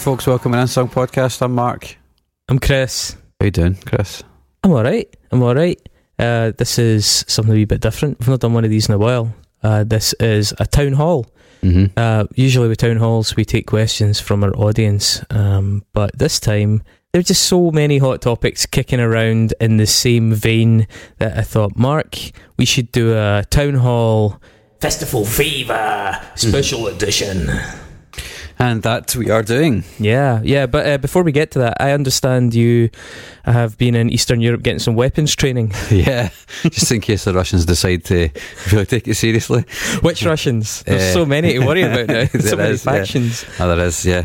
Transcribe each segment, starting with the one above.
Folks, welcome to Unsung Podcast. I'm Mark. I'm Chris. How you doing, Chris? I'm alright. I'm alright. Uh, this is something a wee bit different. We've not done one of these in a while. Uh, this is a town hall. Mm-hmm. Uh, usually with town halls, we take questions from our audience, um, but this time there are just so many hot topics kicking around in the same vein that I thought, Mark, we should do a town hall festival fever special edition. And that we are doing. Yeah, yeah. But uh, before we get to that, I understand you have been in Eastern Europe getting some weapons training. Yeah, just in case the Russians decide to really take it seriously. Which Russians? There's Uh, so many to worry about now. there so many is, yeah. factions. Oh, there is, yeah.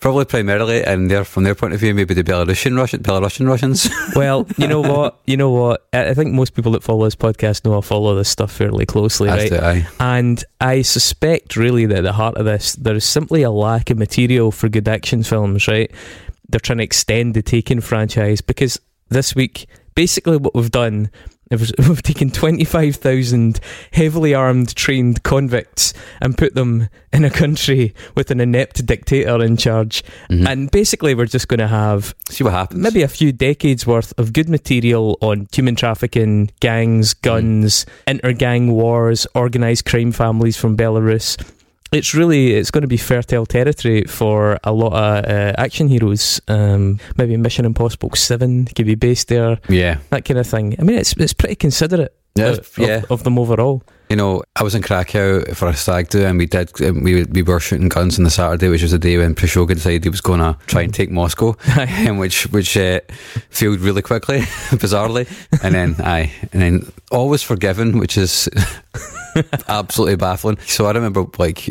Probably primarily, and they're from their point of view, maybe the Belarusian Russian, Belarusian Russians. Well, you know what? You know what? I I think most people that follow this podcast know I follow this stuff fairly closely, As right? I. And I suspect, really, that at the heart of this, there is simply a lack of material for good action films, right? They're trying to extend the Taken franchise because this week, basically, what we've done is we've taken 25,000 heavily armed, trained convicts and put them in a country with an inept dictator in charge. Mhm. And basically, we're just going to have See what happens. maybe a few decades worth of good material on human trafficking, gangs, guns, inter-gang wars, organized crime families from Belarus. It's really it's going to be fertile territory for a lot of uh, action heroes. Um, maybe Mission Impossible Seven could be based there, Yeah. that kind of thing. I mean, it's it's pretty considerate. Yeah, of, yeah. of, of them overall. You know, I was in Krakow for a stag do, and we did. We we were shooting guns on the Saturday, which was the day when Prigozhin decided he was going to try and take Moscow, and which which uh, failed really quickly, bizarrely. And then I and then all was forgiven, which is absolutely baffling. So I remember like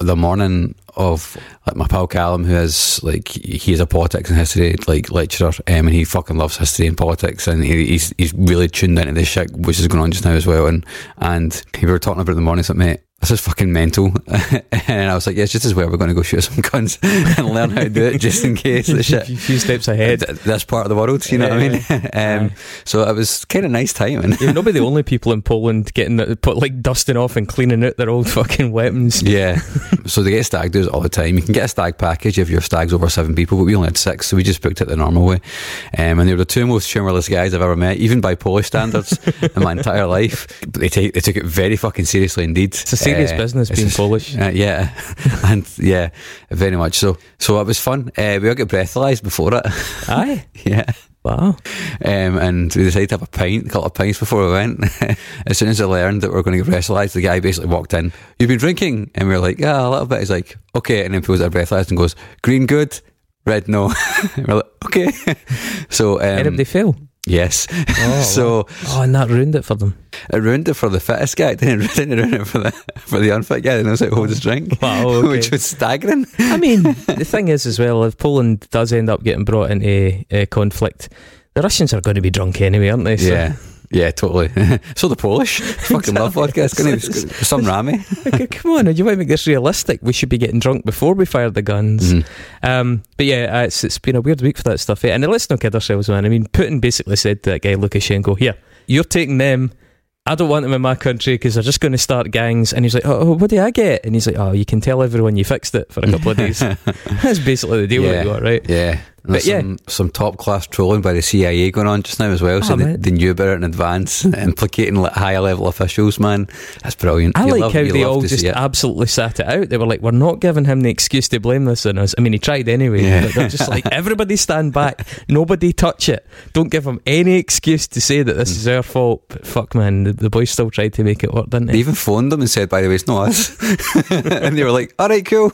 the morning of like my pal Callum, who is like he's a politics and history like lecturer, um, and he fucking loves history and politics, and he, he's he's really tuned into this shit which is going on just now as well. And and we were talking about the morning, like mate. This is fucking mental, and I was like, "Yeah, it's just as well we're going to go shoot some guns and learn how to do it, just in case shit." a few steps ahead. Th- This part of the world, you know what I mean? um, so it was kind of nice timing. You're not be the only people in Poland getting the- put like dusting off and cleaning out their old fucking weapons. Yeah. so they get stag do's all the time. You can get a stag package if your stag's over seven people, but we only had six, so we just booked it the normal way. Um, and they were the two most humorless guys I've ever met, even by Polish standards, in my entire life. But they take they took it very fucking seriously indeed. Serious Uh, business being Polish. Uh, yeah, and yeah, very much so. So it was fun. Uh, we all got breathalyzed before it. Aye. yeah. Wow. Um, and we decided to have a pint, a couple of pints before we went. as soon as I learned that we were going to get breathalyzed, the guy basically walked in. You've been drinking? And we were like, yeah, a little bit. He's like, okay. And then pulls our breathalyzed and goes, green good, red no. We're like, okay. so, um, they fail? Yes. Oh, so Oh, and that ruined it for them. it ruined it for the fittest guy. It didn't, didn't ruin it for the, for the unfit guy that I was like, hold his drink. Wow, okay. Which was staggering. I mean, the thing is, as well, if Poland does end up getting brought into uh, conflict, the Russians are going to be drunk anyway, aren't they? So- Yeah. Yeah, totally. so the Polish fucking love vodka. It's going to be some rammy. Like, Come on, you want to make this realistic? We should be getting drunk before we fire the guns. Mhm. Um, but yeah, uh, it's, it's been a weird week for that stuff. eh? And let's not kid ourselves, man. I mean, Putin basically said to that guy Lukashenko, "Here, you're taking them. I don't want them in my country because they're just going to start gangs." And he's like, "Oh, what do I get?" And he's like, "Oh, you can tell everyone you fixed it for a couple of days." That's basically the deal Yeah. got, right? Yeah. But yeah. some, some top class trolling by the CIA going on just now as well. Oh, so they, they knew about it in advance, implicating like, higher level officials, man. That's brilliant. I You like love- how they all just absolutely sat it out. They were like, "We're not giving him the excuse to blame this on us." I mean, he tried anyway, Yeah. but they're just like, "Everybody stand back, nobody touch it. Don't give him any excuse to say that this is our fault." But fuck, man, the, the boys still tried to make it work, didn't They they? even phoned them and said, by the way, it's not us. and they were like, all right, cool.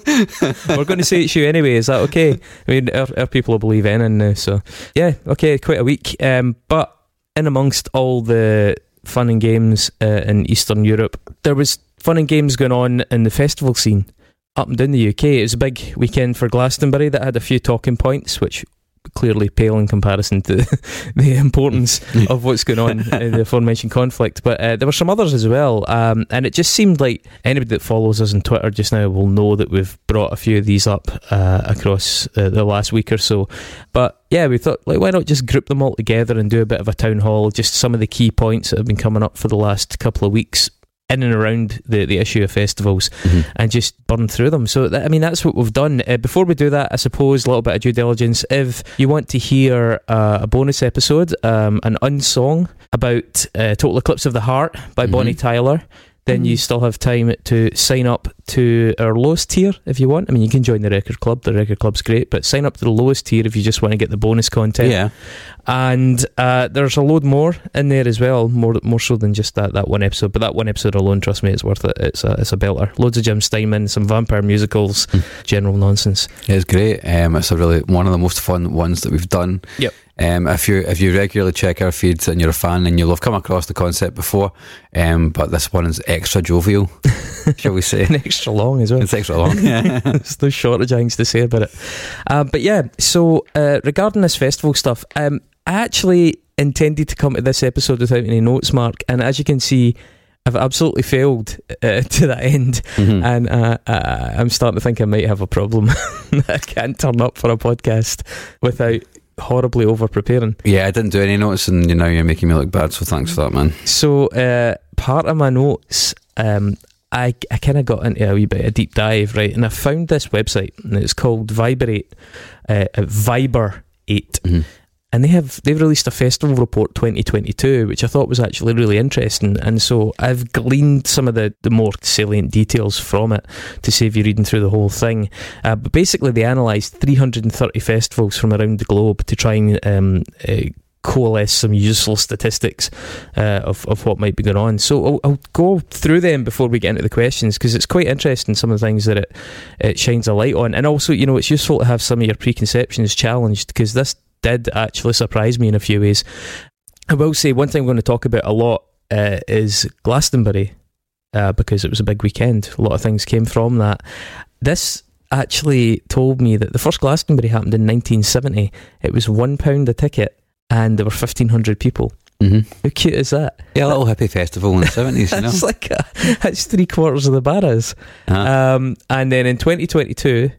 We're going to say it's you anyway. Is that okay? I mean, our, our people believe in now, so yeah, okay, quite a week. Um, but in amongst all the fun and games uh, in Eastern Europe, there was fun and games going on in the festival scene up and down the UK. It was a big weekend for Glastonbury that had a few talking points, which clearly pale in comparison to the importance of what's going on in the aforementioned conflict. But uh, there were some others as well, um, and it just seemed like anybody that follows us on Twitter just now will know that we've brought a few of these up uh, across uh, the last week or so. But yeah, we thought, like, why not just group them all together and do a bit of a town hall, just some of the key points that have been coming up for the last couple of weeks in and around the, the issue of festivals Mhm. and just burn through them. So, that, I mean, that's what we've done. Uh, before we do that, I suppose a little bit of due diligence. If you want to hear uh, a bonus episode, um, an unsong about uh, Total Eclipse of the Heart by Mhm. Bonnie Tyler, then you Mhm. still have time to sign up to our lowest tier if you want. I mean, you can join the record club. The record club's great, but sign up to the lowest tier if you just want to get the bonus content. Yeah. And uh, there's a load more in there as well, more more so than just that, that one episode. But that one episode alone, trust me, it's worth it. It's a it's a belter. Loads of Jim Steinman, some vampire musicals, Mm. general nonsense. It's great. Um, it's a really one of the most fun ones that we've done. Yep. Um, if you if you regularly check our feeds and you're a fan, and you'll have come across the concept before. Um, but this one is extra jovial, shall we say? And extra long as well. It's extra long. Yeah. There's no shortage of things to say about it. Um, but yeah, so uh, regarding this festival stuff, um, I actually intended to come to this episode without any notes, Mark, and as you can see, I've absolutely failed uh, to that end, Mhm. and uh, uh, I'm starting to think I might have a problem. I can't turn up for a podcast without horribly over preparing. yeah, I didn't do any notes, and you know you're making me look bad. So thanks for that, man. So uh, part of my notes, um, I I kind of got into a wee bit of deep dive, right? And I found this website, and it's called Vibrate, uh, Viber Eight, Mhm. And they have they've released a festival report 2022, which I thought was actually really interesting. And so I've gleaned some of the the more salient details from it to save you reading through the whole thing. Uh, but basically, they analysed 330 festivals from around the globe to try and um, uh, coalesce some useful statistics uh, of, of what might be going on. So I'll, I'll go through them before we get into the questions because it's quite interesting some of the things that it, it shines a light on. And also, you know, it's useful to have some of your preconceptions challenged because this did actually surprise me in a few ways. I will say one thing I'm going to talk about a lot uh, is Glastonbury uh, because it was a big weekend. A lot of things came from that. This actually told me that the first Glastonbury happened in 1970. It was one pound a ticket, and there were 1,500 people. hmm How cute is that? Yeah, a little hippie festival in the seventies. You know. That's like a, that's three quarters of the barras. Uh-huh. Um, and then in 2022,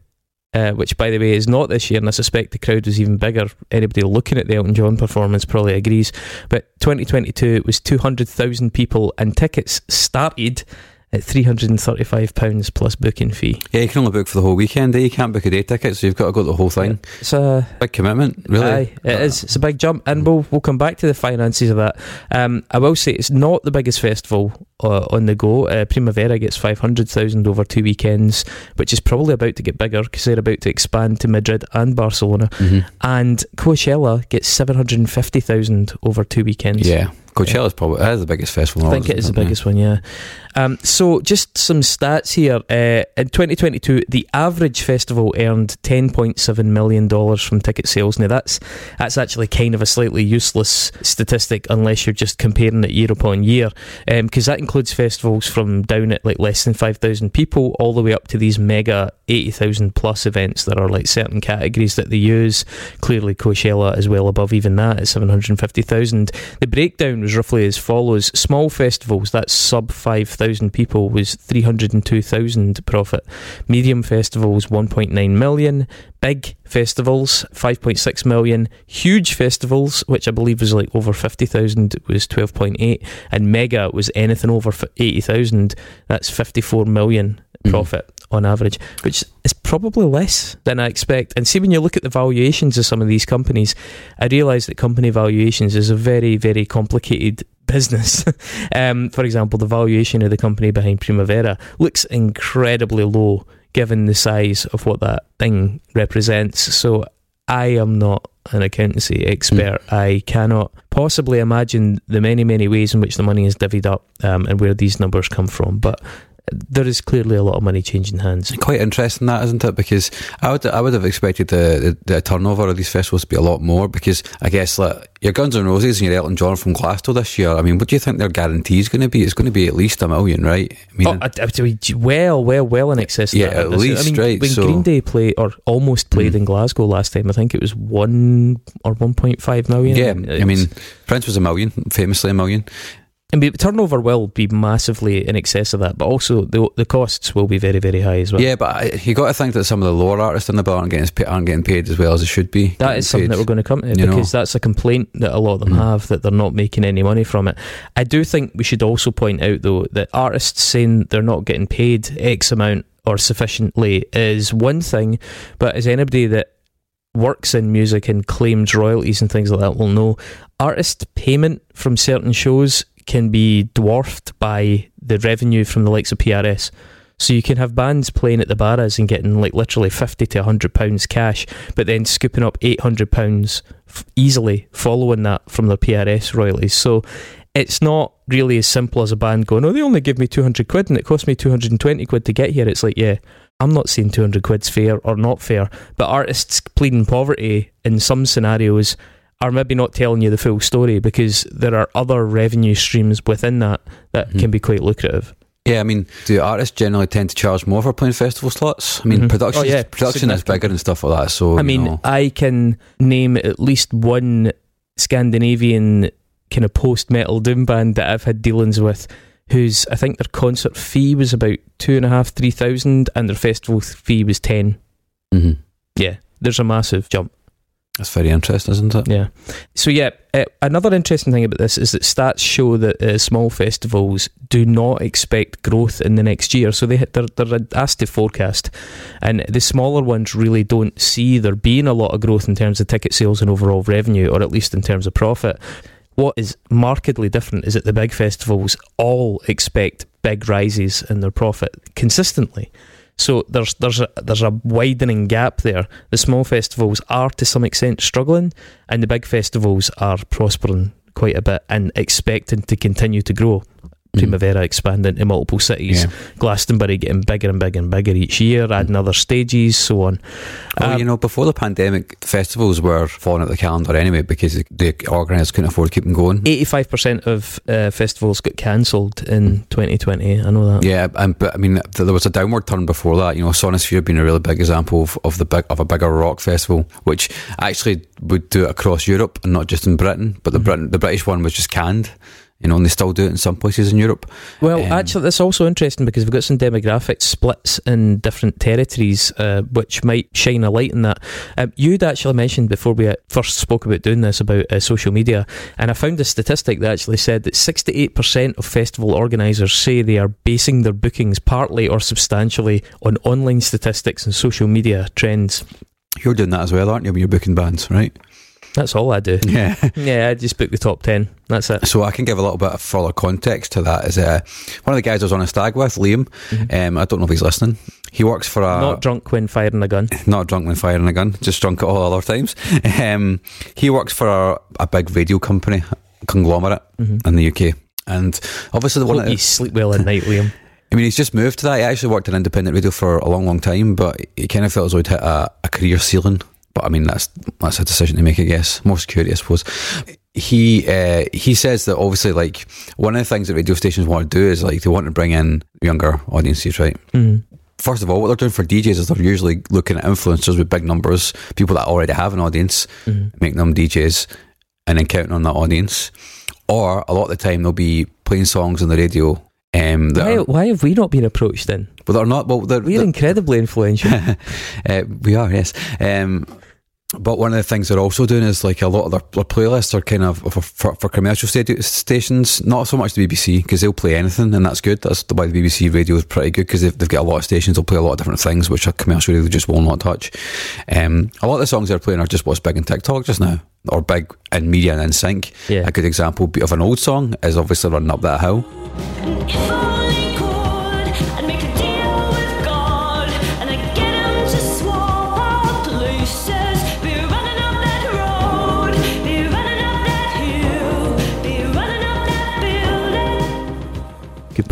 uh, which by the way is not this year, and I suspect the crowd was even bigger. Anybody looking at the Elton John performance probably agrees. But 2022 it was 200,000 people, and tickets started at 335 pounds plus booking fee. yeah, you can only book for the whole weekend. Eh? You can't book a day ticket, so you've got to go the whole thing. It's a Big commitment, really. Aye, it is. It's a big jump, and we'll we'll come back to the finances of that. Um, I will say it's not the biggest festival uh, on the go. Uh, Primavera gets five hundred thousand over two weekends, which is probably about to get bigger because they're about to expand to Madrid and Barcelona. Mhm. And Coachella gets seven hundred and fifty thousand over two weekends. Yeah, Coachella's probably that is the biggest festival. I think it is the biggest one, yeah. Um, so, just some stats here. Uh, in 2022, the average festival earned 10.7 million dollars from ticket sales. Now, that's that's actually kind of a slightly useless statistic unless you're just comparing it year upon year, because that includes festivals from down at like less than 5,000 people all the way up to these mega 80,000 plus events that are like certain categories that they use. Clearly, Coachella is well above even that at 750,000. The breakdown was roughly as follows: small festivals, that's sub five thousand people, was three hundred and two thousand profit. Medium festivals, one point nine million. Big festivals, five point six million. Huge festivals, which I believe was like over fifty thousand, was twelve point eight. And mega was anything over eighty thousand. That's fifty four million Mhm. profit on average, which is probably less than I expect. And see, when you look at the valuations of some of these companies, I realise that company valuations is a very, very complicated business. um, for example, the valuation of the company behind Primavera looks incredibly low given the size of what that thing represents. So I am not an accountancy expert. I cannot possibly imagine the many, many ways in which the money is divvied up um, and where these numbers come from. But there is clearly a lot of money changing hands. Quite interesting that, isn't it? Because I would I would have expected the, the, the turnover of these festivals to be a lot more. Because I guess like your Guns N' Roses and your Elton John from Glasto this year. I mean, what do you think their guarantee is going to be? It's going to be at least a million, right? I mean, Oh, I, I, well, well, well in excess. Of Yeah, that. at least, I mean, right, When so- Green Day played or almost played Mhm. in Glasgow last time, I think it was one or one point five million. yeah. I mean, Prince was a million, famously a million. And be, turnover will be massively in excess of that, but also the the costs will be very very high as well. Yeah, but you got to think that some of the lower artists in the bill aren't getting aren't getting paid as well as they should be. That is something paid. that we're going to come to because know? that's a complaint that a lot of them mm. have that they're not making any money from it. I do think we should also point out though that artists saying they're not getting paid X amount or sufficiently is one thing, but as anybody that works in music and claims royalties and things like that will know, artist payment from certain shows can be dwarfed by the revenue from the likes of PRS. So you can have bands playing at the Barras and getting like literally fifty to hundred pounds cash, but then scooping up eight hundred pounds f- easily following that from their PRS royalties. So it's not really as simple as a band going, "Oh, they only give me two hundred quid and it cost me two hundred and twenty quid to get here." It's like, yeah, I'm not saying two hundred quid's fair or not fair, but artists pleading poverty in some scenarios are maybe not telling you the full story because there are other revenue streams within that that mm-hmm. can be quite lucrative. Yeah, I mean, do artists generally tend to charge more for playing festival slots? I mean, mm-hmm. production, oh, yeah, production is bigger and stuff like that. So I mean, know. I can name at least one Scandinavian kind of post metal doom band that I've had dealings with. Whose I think their concert fee was about two and a half, three thousand, and their festival fee was 10 mm-hmm. Yeah, there's a massive jump. That's very interesting, isn't it? Yeah. So yeah, uh, another interesting thing about this is that stats show that uh, small festivals do not expect growth in the next year. So they they're, they're asked to forecast, and the smaller ones really don't see there being a lot of growth in terms of ticket sales and overall revenue, or at least in terms of profit. What is markedly different is that the big festivals all expect big rises in their profit consistently. So there's there's a, there's a widening gap there. The small festivals are to some extent struggling, and the big festivals are prospering quite a bit and expecting to continue to grow. Mm. Primavera expanding to multiple cities, yeah. Glastonbury getting bigger and bigger and bigger each year, adding mm. other stages, so on. Well, um, you know, before the pandemic, festivals were falling out the calendar anyway because the organisers couldn't afford to keep them going. 85% of uh, festivals got cancelled in 2020, I know that. Yeah, and, but I mean, there was a downward turn before that. You know, Sonisphere being a really big example of, of the big, of a bigger rock festival, which actually would do it across Europe and not just in Britain, but the, mm-hmm. Britain, the British one was just canned and they still do it in some places in Europe. Well, um, actually, that's also interesting because we've got some demographic splits in different territories, uh, which might shine a light in that. Um, you'd actually mentioned before we uh, first spoke about doing this about uh, social media, and I found a statistic that actually said that 68% of festival organisers say they are basing their bookings partly or substantially on online statistics and social media trends. You're doing that as well, aren't you, when you're booking bands, right? That's all I do. Yeah, yeah. I just book the top ten. That's it. So I can give a little bit of further context to that. Is uh, one of the guys I was on a stag with, Liam. Mm-hmm. Um, I don't know if he's listening. He works for a not drunk when firing a gun. Not drunk when firing a gun. Just drunk at all other times. Um, he works for a, a big radio company conglomerate mm-hmm. in the UK, and obviously the one that you sleep well at night, Liam. I mean, he's just moved to that. He actually worked in independent radio for a long, long time, but he kind of felt as though he'd hit a, a career ceiling but I mean that's that's a decision to make, I guess. More security, I suppose. He uh, he says that obviously, like one of the things that radio stations want to do is like they want to bring in younger audiences, right? Mm. First of all, what they're doing for DJs is they're usually looking at influencers with big numbers, people that already have an audience, mm. making them DJs, and then counting on that audience. Or a lot of the time, they'll be playing songs on the radio um, why, are, why, have we not been approached then? Well, they're not. Well, they're, we're they're, incredibly influential. uh, we are, yes. Um, but one of the things they're also doing is like a lot of their, their playlists are kind of for, for, for commercial stations, not so much the BBC because they'll play anything and that's good. That's why the BBC radio is pretty good because they've, they've, got a lot of stations. They'll play a lot of different things which a commercial radio just will not touch. Um, a lot of the songs they're playing are just what's big in TikTok just now or big in media and in sync. Yeah. A good example of an old song is obviously Running Up That Hill.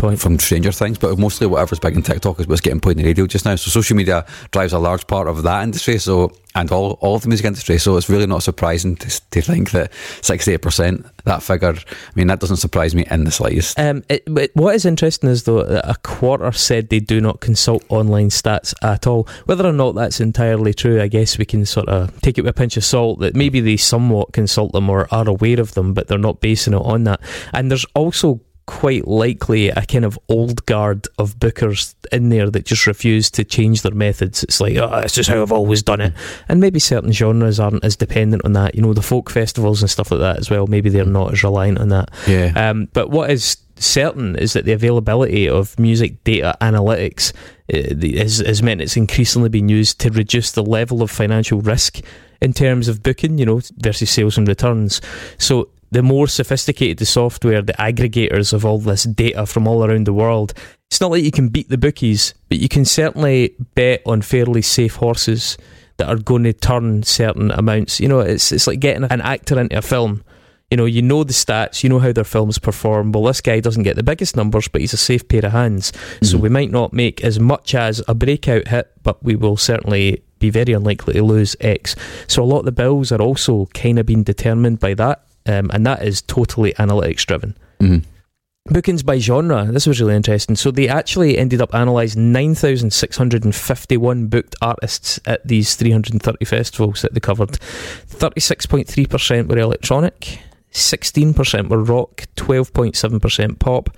Point. From Stranger Things, but mostly whatever's big in TikTok is what's getting played in the radio just now. So social media drives a large part of that industry. So and all all of the music industry. So it's really not surprising to, to think that sixty eight percent that figure. I mean, that doesn't surprise me in the slightest. Um, it, what is interesting is though that a quarter said they do not consult online stats at all. Whether or not that's entirely true, I guess we can sort of take it with a pinch of salt. That maybe they somewhat consult them or are aware of them, but they're not basing it on that. And there's also quite likely a kind of old guard of bookers in there that just refuse to change their methods. It's like, oh, it's just how I've always done it. And maybe certain genres aren't as dependent on that. You know, the folk festivals and stuff like that as well. Maybe they're not as reliant on that. Yeah. Um, but what is certain is that the availability of music data analytics uh, has, has meant it's increasingly been used to reduce the level of financial risk in terms of booking, you know, versus sales and returns. So the more sophisticated the software, the aggregators of all this data from all around the world, it's not like you can beat the bookies, but you can certainly bet on fairly safe horses that are going to turn certain amounts. You know, it's it's like getting an actor into a film. You know, you know the stats, you know how their films perform. Well, this guy doesn't get the biggest numbers, but he's a safe pair of hands. Mm-hmm. So we might not make as much as a breakout hit, but we will certainly be very unlikely to lose X. So a lot of the bills are also kind of being determined by that um, and that is totally analytics driven. Mm-hmm. Bookings by genre. This was really interesting. So they actually ended up analysing 9,651 booked artists at these 330 festivals that they covered. 36.3% were electronic, 16% were rock, 12.7% pop,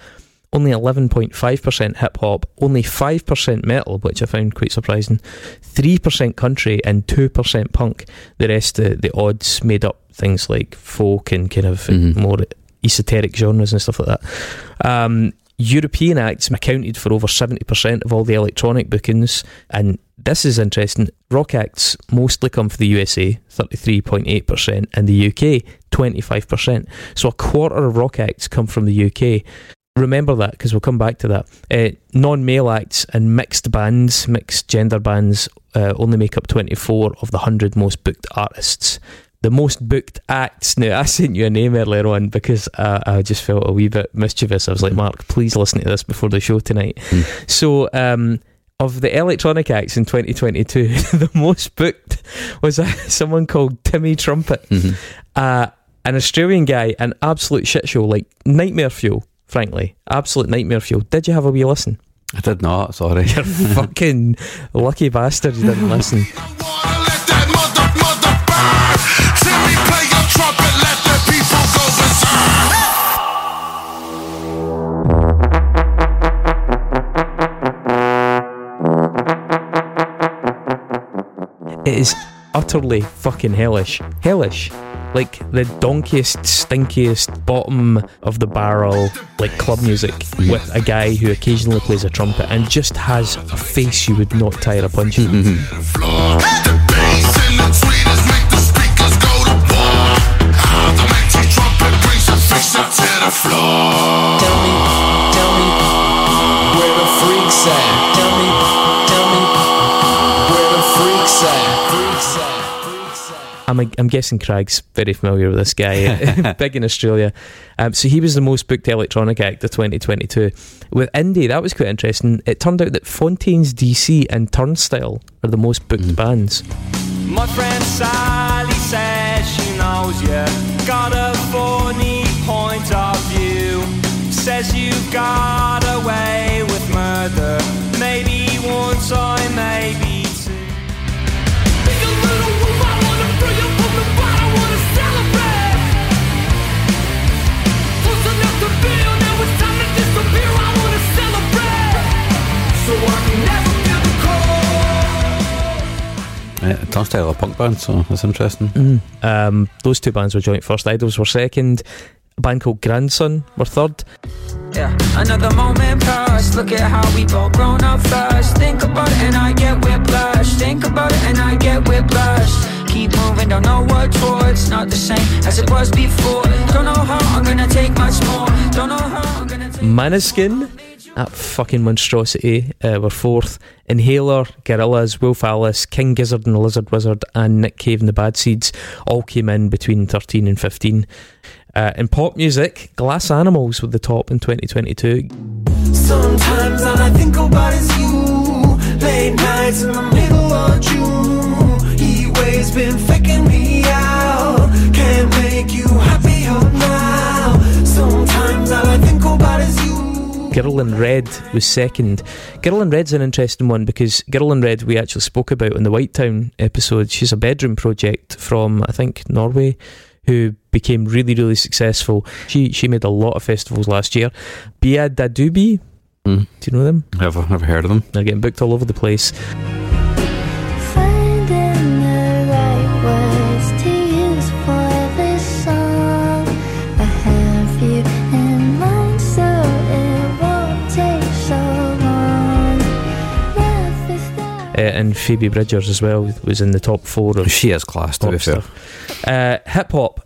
only 11.5% hip hop, only 5% metal, which I found quite surprising, 3% country, and 2% punk. The rest, the, the odds made up things like folk and kind of mm-hmm. more esoteric genres and stuff like that. Um, European acts accounted for over 70% of all the electronic bookings, and this is interesting. Rock acts mostly come from the USA, 33.8%, and the UK, 25%. So a quarter of rock acts come from the UK. Remember that because we'll come back to that. Uh, non male acts and mixed bands, mixed gender bands, uh, only make up 24 of the 100 most booked artists. The most booked acts. Now, I sent you a name earlier on because uh, I just felt a wee bit mischievous. I was like, Mark, please listen to this before the show tonight. Mm. So, um, of the electronic acts in 2022, the most booked was uh, someone called Timmy Trumpet, mm-hmm. uh, an Australian guy, an absolute shit show, like nightmare fuel frankly. Absolute nightmare fuel. Did you have a wee listen? I did not, sorry. You're fucking lucky bastard you didn't listen. It is utterly fucking hellish. Hellish like the donkiest, stinkiest, bottom of the barrel, like club music with a guy who occasionally plays a trumpet and just has a face you would not tire a punch. Mm-hmm. Tell I'm, I'm guessing Craig's very familiar with this guy, big in Australia. Um, so he was the most booked electronic act of 2022. With indie, that was quite interesting. It turned out that Fontaines DC and Turnstile are the most booked mm. bands. My friend Sally says she knows you got a funny point of view. Says you got away with murder. Maybe one time, Uh, Turnstile, a punk band, so that's interesting. Mm. Um, those two bands were joint first. IDLES were second. A band called Grandson were third. Yeah, another moment passed. Look at how we both grown up fast. Think about it and I get whiplash. Think about it and I get whiplash. Keep moving, don't know what for. It's not the same as it was before. Don't know how I'm gonna take much more. Don't know how I'm gonna take. Måneskin that fucking monstrosity uh, were fourth. Inhaler, Gorillaz, Wolf Alice, King Gizzard and the Lizard Wizard, and Nick Cave and the Bad Seeds all came in between 13 and 15. Uh, in pop music, Glass Animals were the top in 2022. Sometimes all I think about is you. Late nights in the middle of June. Girl in Red was second. Girl in Red's an interesting one because Girl in Red we actually spoke about in the White Town episode. She's a bedroom project from I think Norway who became really, really successful. She she made a lot of festivals last year. Beabadoobee, Mm. do you know them? Never, never heard of them. They're getting booked all over the place. Uh, and Phoebe Bridgers as well was in the top four of She is class, to be fair. Uh, hip hop.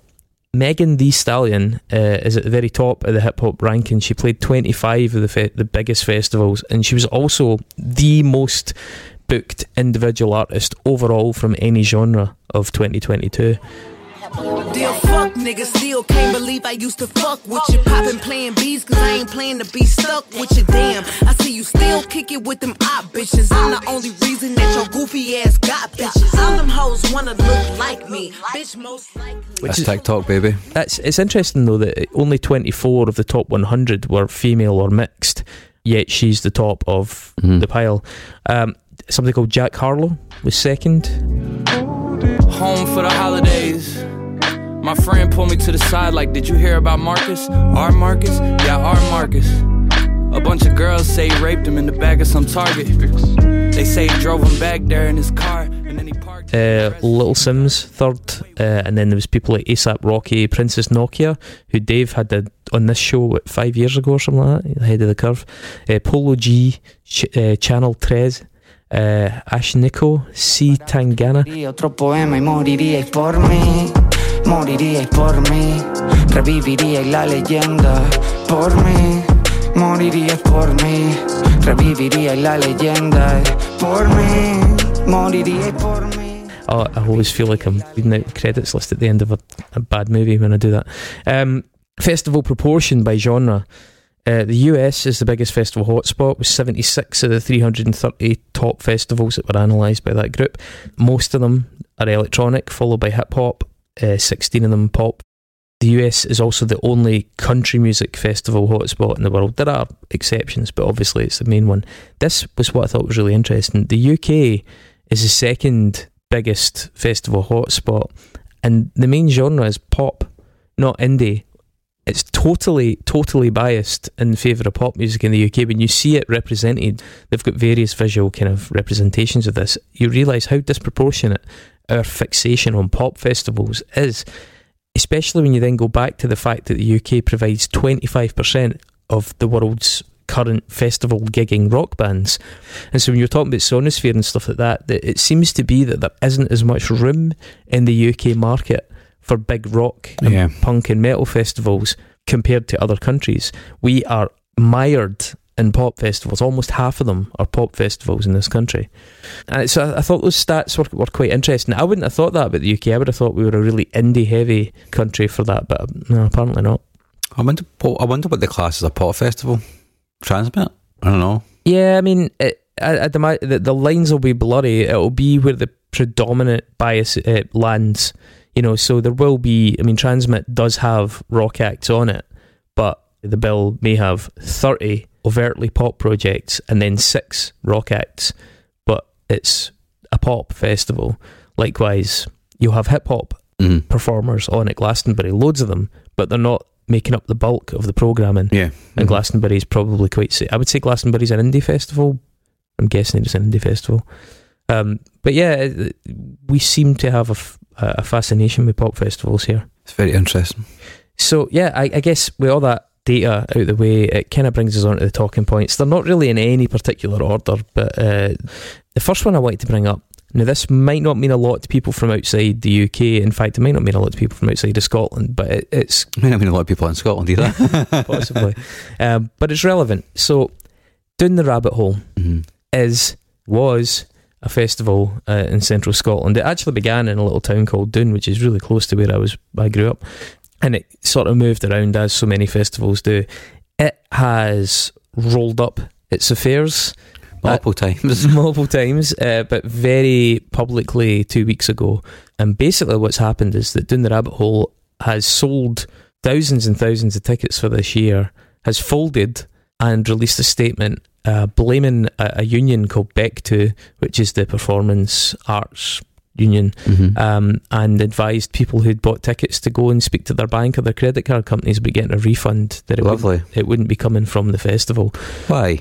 Megan Thee Stallion uh, is at the very top of the hip hop ranking. She played 25 of the fe- the biggest festivals, and she was also the most booked individual artist overall from any genre of 2022. Deal fuck nigga, still can't believe I used to fuck with you. Poppin' playing bees, cause I ain't playing to be stuck with you. Damn, I see you still kick it with them op bitches. I'm the only reason that your goofy ass got bitches. All them hoes wanna look like me. Bitch, most likely. That's TikTok, baby. That's it's interesting though that only 24 of the top 100 were female or mixed, yet she's the top of Mhm. the pile. Um, somebody called Jack Harlow was second. home for the holidays. My friend pulled me to the side, like, Did you hear about Marcus? Our Marcus? Yeah, our Marcus. A bunch of girls say he raped him in the back of some Target. They say he drove him back there in his car, and then he parked. uh, Little Simz third, uh, and then there was people like ASAP Rocky, Princess Nokia, who Dave had the, on this show what, five years ago or something like that, ahead of the curve. Uh, Polo G, Ch- uh, Channel Tres, uh, Ashnikko, C Tangana. Moriríais por mí, reviviríais la leyenda por mí, moriríais por mí, reviviríais la leyenda por mí, moriríais por mí. Oh, I always feel like I'm reading out the credits list at the end of a, a bad movie when I do that. Um, festival proportion by genre. Uh, the US is the biggest festival hotspot with 76 of the 330 top festivals that were analysed by that group. Most of them are electronic, followed by hip hop, uh, 16 of them pop. The US is also the only country music festival hotspot in the world. There are exceptions, but obviously it's the main one. This was what I thought was really interesting. The UK is the second biggest festival hotspot, and the main genre is pop, not indie. It's totally, totally biased in favour of pop music in the UK. When you see it represented, they've got various visual kind of representations of this. You realise how disproportionate our fixation on pop festivals is, especially when you then go back to the fact that the UK provides 25% of the world's current festival gigging rock bands. And so when you're talking about Sonisphere and stuff like that, that it seems to be that there isn't as much room in the UK market for big rock and Yeah. punk and metal festivals compared to other countries. We are mired in pop festivals. Almost half of them are pop festivals in this country. And so I, I thought those stats were, were quite interesting. I wouldn't have thought that about the UK. I would have thought we were a really indie heavy country for that, but no, apparently not. I wonder, I wonder what the class is a pop festival. Transmit? I don't know. Yeah, I mean, it, I, I'd the, the lines will be blurry. It'll be where the predominant bias uh, lands. You know, so there will be. I mean, Transmit does have rock acts on it, but the bill may have thirty overtly pop projects and then six rock acts. But it's a pop festival. Likewise, you'll have hip hop Mm. performers on at Glastonbury, loads of them, but they're not making up the bulk of the programming. Yeah. And Mhm. Glastonbury's probably quite. I would say Glastonbury's an indie festival. I'm guessing it's an indie festival. Um, but yeah, we seem to have a, f- a fascination with pop festivals here. It's very interesting. So yeah, I, I guess with all that data out of the way, it kind of brings us on to the talking points. They're not really in any particular order, but uh, the first one I wanted to bring up. Now, this might not mean a lot to people from outside the UK. In fact, it might not mean a lot to people from outside of Scotland, but it, it's I mean, I mean, a lot of people in Scotland either. possibly, um, but it's relevant. So, Doune the rabbit hole Mhm. is was a festival uh, in central Scotland. It actually began in a little town called Doune, which is really close to where I was. I grew up, and it sort of moved around as so many festivals do. It has rolled up its affairs Multiple times. multiple times, uh, but very publicly two weeks ago. And basically, what's happened is that Doune the Rabbit Hole has sold thousands and thousands of tickets for this year, has folded and released a statement uh, blaming a, a union called BECTU, which is the Performance Arts union Mhm. um, and advised people who'd bought tickets to go and speak to their bank or their credit card companies about getting a refund that it, wouldn't, Lovely. it wouldn't be coming from the festival. Why?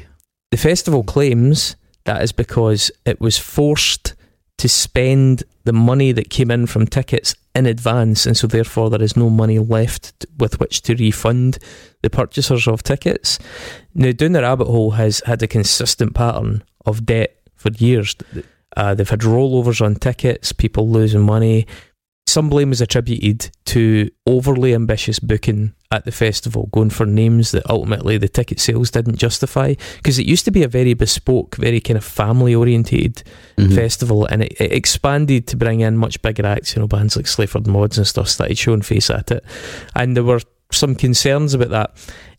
The festival claims that is because it was forced to spend the money that came in from tickets in advance, and so therefore there is no money left with which to refund the purchasers of tickets. Now, Doune the Rabbit Hole has had a consistent pattern of debt for years. Uh, they've had rollovers on tickets, people losing money. Some blame is attributed to overly ambitious booking at the festival, going for names that ultimately the ticket sales didn't justify. Because it used to be a very bespoke, very kind of family orientated Mhm. festival, and it, it expanded to bring in much bigger acts. You know, bands like Sleaford Mods and stuff started showing face at it, and there were some concerns about that.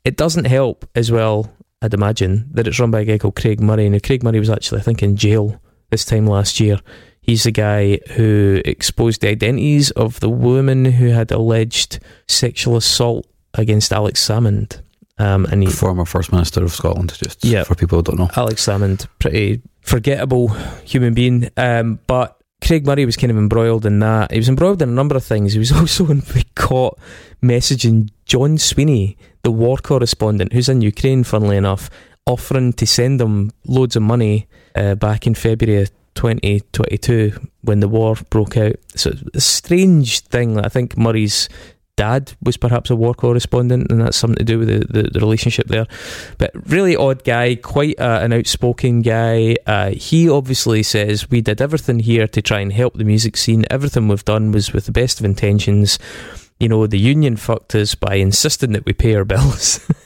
It doesn't help as well, I'd imagine, that it's run by a guy called Craig Murray. Now, Craig Murray was actually, I think, in jail this time last year. He's the guy who exposed the identities of the woman who had alleged sexual assault against Alex Salmond. Um, and he, Former First Minister of Scotland, just Yeah. for people who don't know. Alex Salmond, pretty forgettable human being. Um, but Craig Murray was kind of embroiled in that. He was embroiled in a number of things. He was also caught messaging John Sweeney, the war correspondent, who's in Ukraine, funnily enough, offering to send him loads of money uh, back in February of 2022 when the war broke out. So a strange thing. I think Murray's dad was perhaps a war correspondent, and that's something to do with the, the, the relationship there. But really odd guy, quite uh, an outspoken guy. Uh, he obviously says we did everything here to try and help the music scene. Everything we've done was with the best of intentions. You know, the union fucked us by insisting that we pay our bills.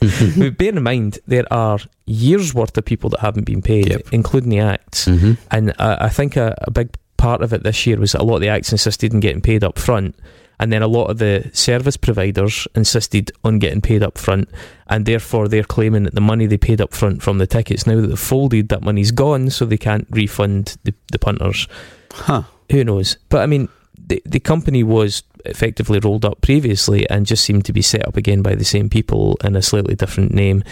bear in mind, there are years worth of people that haven't been paid, Yep. including the acts. hmm And uh, I think a, a big part of it this year was that a lot of the acts insisted on getting paid up front. And then a lot of the service providers insisted on getting paid up front. And therefore, they're claiming that the money they paid up front from the tickets, now that they've folded, that money's gone, so they can't refund the, the punters. Huh. Who knows? But I mean, the, the company was effectively rolled up previously and just seemed to be set up again by the same people in a slightly different name.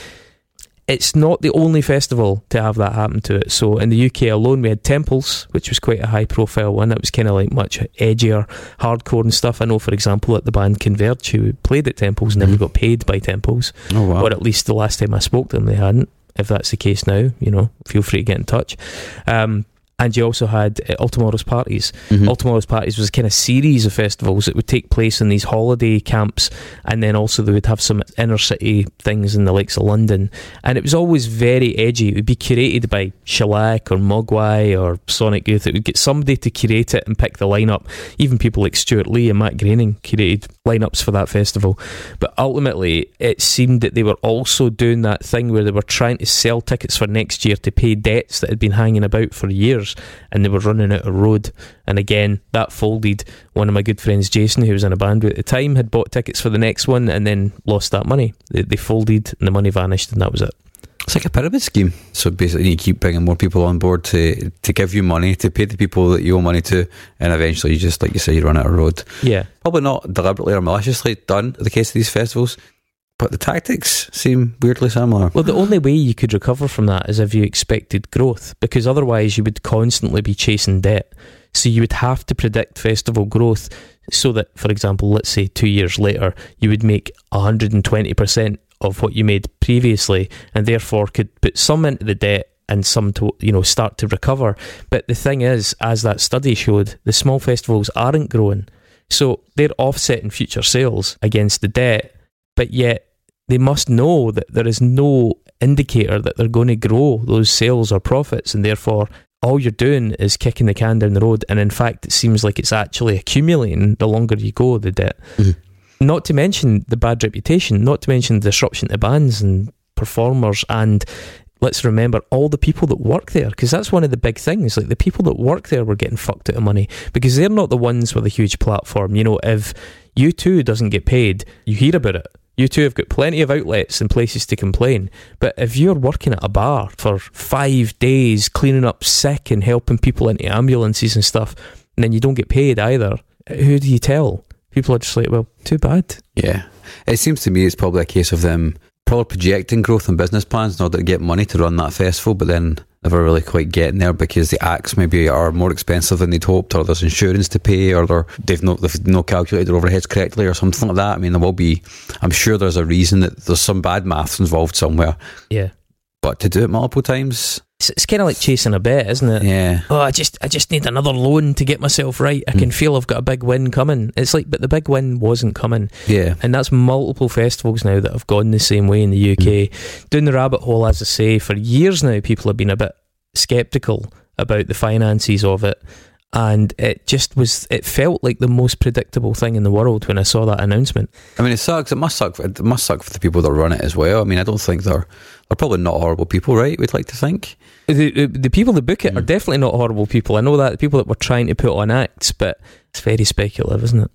It's not the only festival to have that happen to it. So in the UK alone, we had Temples, which was quite a high profile one. It was kind of like much edgier, hardcore and stuff. I know, for example, at the band Converge, who played at Temples, and never Mhm. got paid by Temples Oh, wow. or at least the last time I spoke to them, they hadn't. If that's the case now, you know, feel free to get in touch. Um, and you also had uh, All Tomorrow's parties. Mhm. All Tomorrow's parties was a kind of series of festivals that would take place in these holiday camps, and then also they would have some inner city things in the likes of London. And it was always very edgy. It would be curated by Shellac or Mogwai or Sonic Youth. It would get somebody to curate it and pick the lineup. Even people like Stewart Lee and Matt Groening curated lineups for that festival. But ultimately, it seemed that they were also doing that thing where they were trying to sell tickets for next year to pay debts that had been hanging about for years and they were running out of road. And again, that folded. One of my good friends, Jason, who was in a band with at the time, had bought tickets for the next one and then lost that money. They, they folded and the money vanished, and that was it. It's like a pyramid scheme. So basically, you keep bringing more people on board to to give you money to pay the people that you owe money to, and eventually, you just like you say, you run out of road. Yeah. Probably not deliberately or maliciously done in the case of these festivals, but the tactics seem weirdly similar. Well, the only way you could recover from that is if you expected growth, because otherwise you would constantly be chasing debt. So you would have to predict festival growth so that, for example, let's say two years later, you would make 120% of what you made previously and therefore could put some into the debt and some to you know start to recover but the thing is as that study showed the small festivals aren't growing so they're offsetting future sales against the debt but yet they must know that there is no indicator that they're going to grow those sales or profits and therefore all you're doing is kicking the can down the road. And in fact it seems like it's actually accumulating the longer you go the debt. Mhm. not to mention the bad reputation not to mention the disruption to bands and performers and let's remember all the people that work there because that's one of the big things. Like the people that work there were getting fucked out of money because they're not the ones with a huge platform. You know if U2 doesn't get paid you hear about it U2 have got plenty of outlets and places to complain but if you're working at a bar for five days cleaning up sick and helping people into ambulances and stuff and then you don't get paid either who do you tell people are just like well too bad Yeah. It seems to me it's probably a case of them probably projecting growth and business plans in order to get money to run that festival, but then never really quite getting there because the acts maybe are more expensive than they'd hoped, or there's insurance to pay, or they've not they've not calculated their overheads correctly, or something like that. I mean, there will be. I'm sure there's a reason that there's some bad maths involved somewhere, Yeah. but to do it multiple times, It's, it's kind of like chasing a bet, isn't it? yeah. Oh, I just I just need another loan to get myself right. I hmm. can feel I've got a big win coming. It's like, but the big win wasn't coming. Yeah. And that's multiple festivals now that have gone the same way in the UK. Hmm. Doune the rabbit hole, as I say, for years now, people have been a bit skeptical about the finances of it. And it just was, it felt like the most predictable thing in the world when I saw that announcement. I mean, it sucks. It must suck. For, it must suck for the people that run it as well. I mean, I don't think they're they're probably not horrible people, right? We'd like to think. The, the, the people that book it are mm. definitely not horrible people. I know that the people that were trying to put on acts, but it's very speculative, isn't it?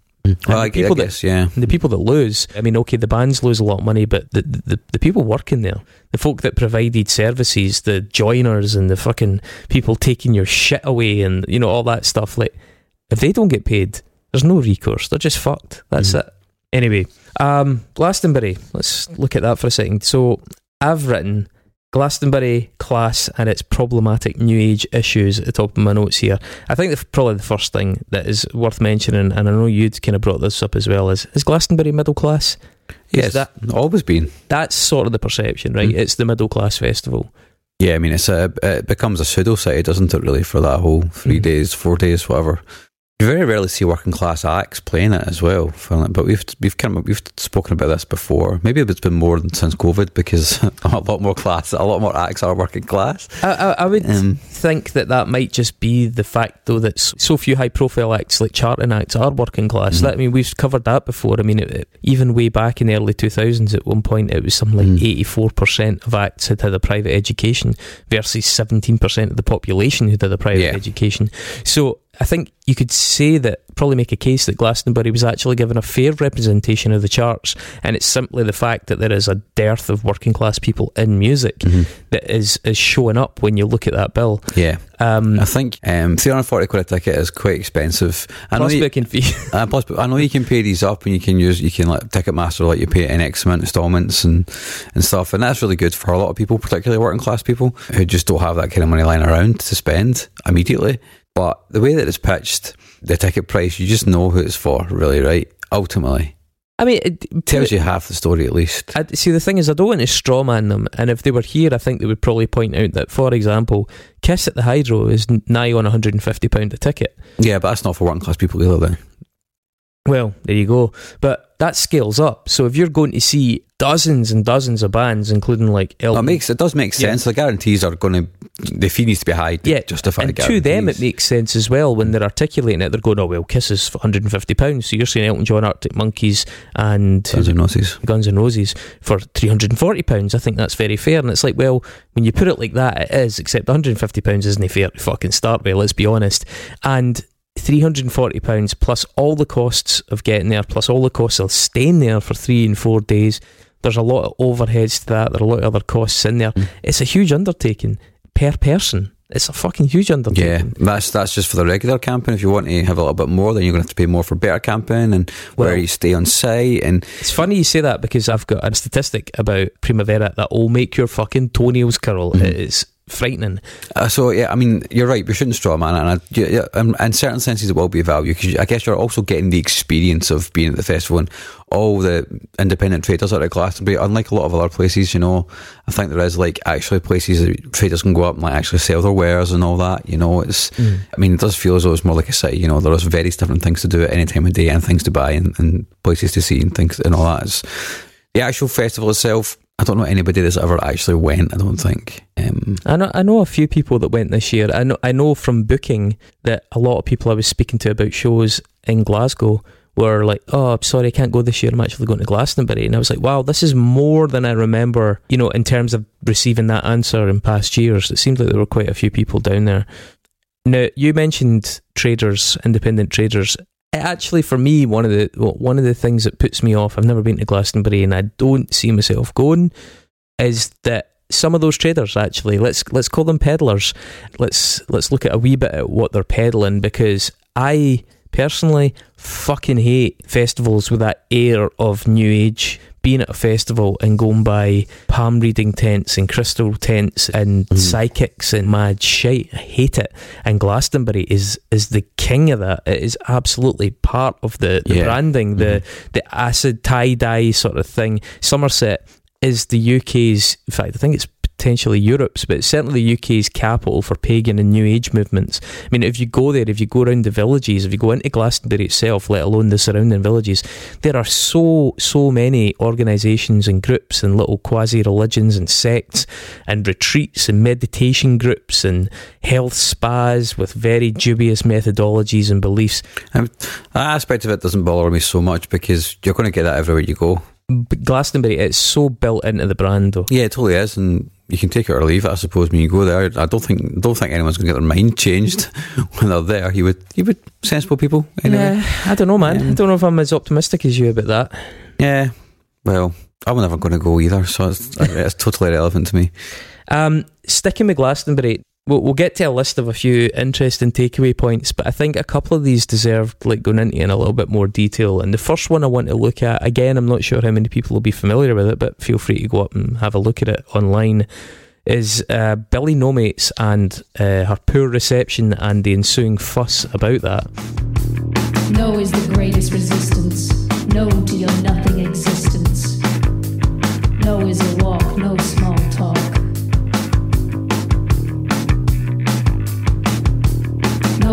Well, the I, I people that- guess, yeah. The people that lose, I mean, okay, the bands lose a lot of money, but the, the, the people working there, the folk that provided services, the joiners and the fucking people taking your shit away and, you know, all that stuff, like, if they don't get paid, there's no recourse. They're just fucked. That's it. Anyway, um, Glastonbury, let's look at that for a second. So, I've written Glastonbury class and its problematic new age issues at the top of my notes here. I think the, probably the first thing that is worth mentioning, and I know you'd kind of brought this up as well, is is Glastonbury middle class? Yes, that- always been. That's sort of the perception, right? Mm. It's the middle class festival. Yeah, I mean, it's a it becomes a pseudo site, doesn't it? Really, for that whole three Mhm. days, four days, whatever. You very rarely see working class acts playing it as well. But we've we've kind of we've spoken about this before. Maybe it's been more than since COVID because a lot more class, a lot more acts are working class. I, I, I would Um, think that that might just be the fact, though, that so few high profile acts like charting acts are working class. Mhm. That, I mean, we've covered that before. I mean, it, it- even way back in the early 2000s, at one point, it was something like Mm. 84% of acts had had a private education versus 17% of the population who did a private Yeah. education. So I think you could say that, probably make a case that Glastonbury was actually given a fair representation of the charts, and it's simply the fact that there is a dearth of working class people in music mhm. that is, is showing up when you look at that bill. Yeah, Um, I think um, three hundred forty quid a ticket is quite expensive. I know plus you, booking fee. Uh, plus, I know you can pay these up, and you can use you can like Ticketmaster let you pay it in X amount installments and and stuff, and that's really good for a lot of people, particularly working class people who just don't have that kind of money lying around to spend immediately. But the way that it's pitched, the ticket price, you just know who it's for, really, right? Ultimately, I mean, it tells you half the story at least. I, see, the thing is, I don't want to strawman them, and if they were here, I think they would probably point out that, for example, Kiss at the Hydro is nigh on £150 a ticket. Yeah, but that's not for working class people either. Then Well, there you go. But that scales up. So if you're going to see dozens and dozens of bands, including like Elton, it makes it does make Yeah. sense. The guarantees are going to the fee needs to be high to Yeah, justify and to them, it makes sense as well when they're articulating it. They're going, "Oh well, Kiss is £150." So you're saying Elton John, Arctic Monkeys, and Guns and Roses. Guns N' Roses for three hundred and forty pounds. I think that's very fair, and it's like, well, when you put it like that, it is. Except one hundred and fifty pounds isn't fair to fucking start with. Let's be honest. And three hundred and forty pounds plus all the costs of getting there, plus all the costs of staying there for three and four days. There's a lot of overheads to that. There are a lot of other costs in there. Mm. It's a huge undertaking per person. It's a fucking huge undertaking. Yeah, that's that's just for the regular camping. If you want to have a little bit more, then you're going to have to pay more for better camping and where you stay on site. And It's funny you say that because I've got a statistic about Primavera that will make your fucking toenails curl. Mhm. It is frightening. uh, so, yeah, I mean, you're right. We shouldn't straw man. And I, yeah, yeah, in, in certain senses, it will be a value because I guess you're also getting the experience of being at the festival and all the independent traders are at Glastonbury. Unlike a lot of other places, you know, I think there is like actually places that traders can go up and like actually sell their wares and all that. You know, it's. I mean, it does feel as though it's more like a city. You know, there's various different things to do at any time of day and things to buy and, and places to see and things and all that. It's, the actual festival itself, I don't know anybody that's ever actually went. I don't think. Um, I know I know a few people that went this year. I know I know from booking that a lot of people I was speaking to about shows in Glasgow were like, "Oh, I'm sorry, I can't go this year. I'm actually going to Glastonbury." And I was like, "Wow, this is more than I remember." You know, in terms of receiving that answer in past years, it seemed like there were quite a few people down there. Now, you mentioned traders, independent traders. Actually, for me, one of the well, one of the things that puts me off. I've never been to Glastonbury, and I don't see myself going. Is that some of those traders actually? Let's let's call them peddlers. Let's let's look at a wee bit at what they're peddling because I personally fucking hate festivals with that air of new age being at a festival and going by palm reading tents and crystal tents and Mhm. psychics and mad shite. I hate it. And Glastonbury is is the king of that. It is absolutely part of the, the Yeah. branding, the Mhm. the acid tie dye sort of thing. Somerset is the UK's, in fact, I think it's potentially Europe's, but certainly the UK's capital for pagan and New Age movements. I mean, if you go there, if you go around the villages, if you go into Glastonbury itself, let alone the surrounding villages, there are so, so many organisations and groups and little quasi religions and sects and retreats and meditation groups and health spas with very dubious methodologies and beliefs. Um, that aspect of it doesn't bother me so much because you're going to get that everywhere you go. But Glastonbury, it's so built into the brand, though. Yeah, it totally is, and you can take it or leave it. I suppose when you go there, I don't think don't think anyone's going to get their mind changed when they're there. You would, you would sensible people anyway. Yeah, I don't know, man. Um, I don't know if I'm as optimistic as you about that. Yeah. Well, I'm never going to go either, so it's, it's totally irrelevant to me. Um, sticking with Glastonbury, we'll, we'll get to a list of a few interesting takeaway points, but I think a couple of these deserve like going into in a little bit more detail. And the first one I want to look at, again, I'm not sure how many people will be familiar with it, but feel free to go up and have a look at it online. Is uh, Billy Nomates and uh, her poor reception and the ensuing fuss about that. No is the greatest resistance. No to your nothing existence. No is a walk, no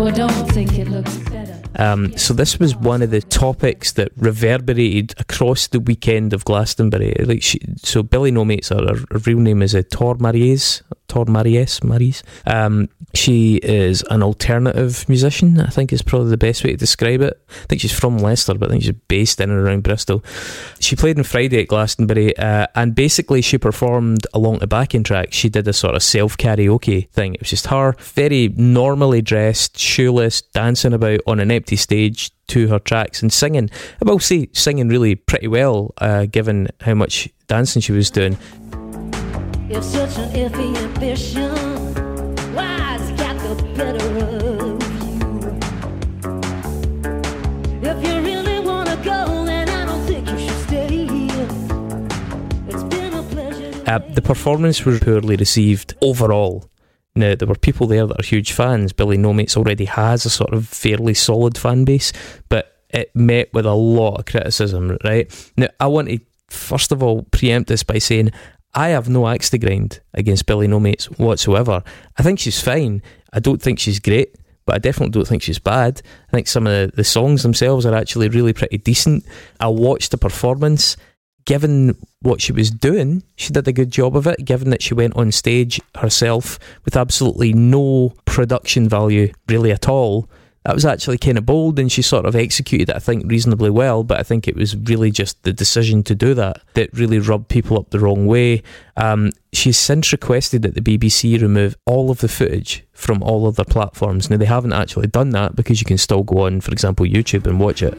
I don't think it looks better. Um, so this was one of the topics that reverberated across the weekend of Glastonbury. Like she, so, Billy Nomates, her, her real name is uh, Tor Maries. Tor Maries, Maries. Um, she is an alternative musician. I think is probably the best way to describe it. I think she's from Leicester, but I think she's based in and around Bristol. She played on Friday at Glastonbury, uh, and basically she performed along the backing track. She did a sort of self karaoke thing. It was just her, very normally dressed, shoeless, dancing about on an empty stage to her tracks and singing. I will say, singing really pretty well, uh, given how much dancing she was doing. Such an iffy ambition, why's got the better of you? If you really wanna go, then I don't think you should stay here. It's been a pleasure. Uh, the performance was poorly received overall. Now, there were people there that are huge fans. Billy Nomates already has a sort of fairly solid fan base, but it met with a lot of criticism, right? Now, I want to, first of all, preempt this by saying I have no axe to grind against Billy Nomates whatsoever. I think she's fine. I don't think she's great, but I definitely don't think she's bad. I think some of the, the songs themselves are actually really pretty decent. I watched the performance given what she was doing, she did a good job of it, given that she went on stage herself with absolutely no production value really at all. That was actually kind of bold and she sort of executed it, I think, reasonably well. But I think it was really just the decision to do that that really rubbed people up the wrong way. Um, she's since requested that the BBC remove all of the footage from all other platforms. Now, they haven't actually done that because you can still go on, for example, YouTube and watch it.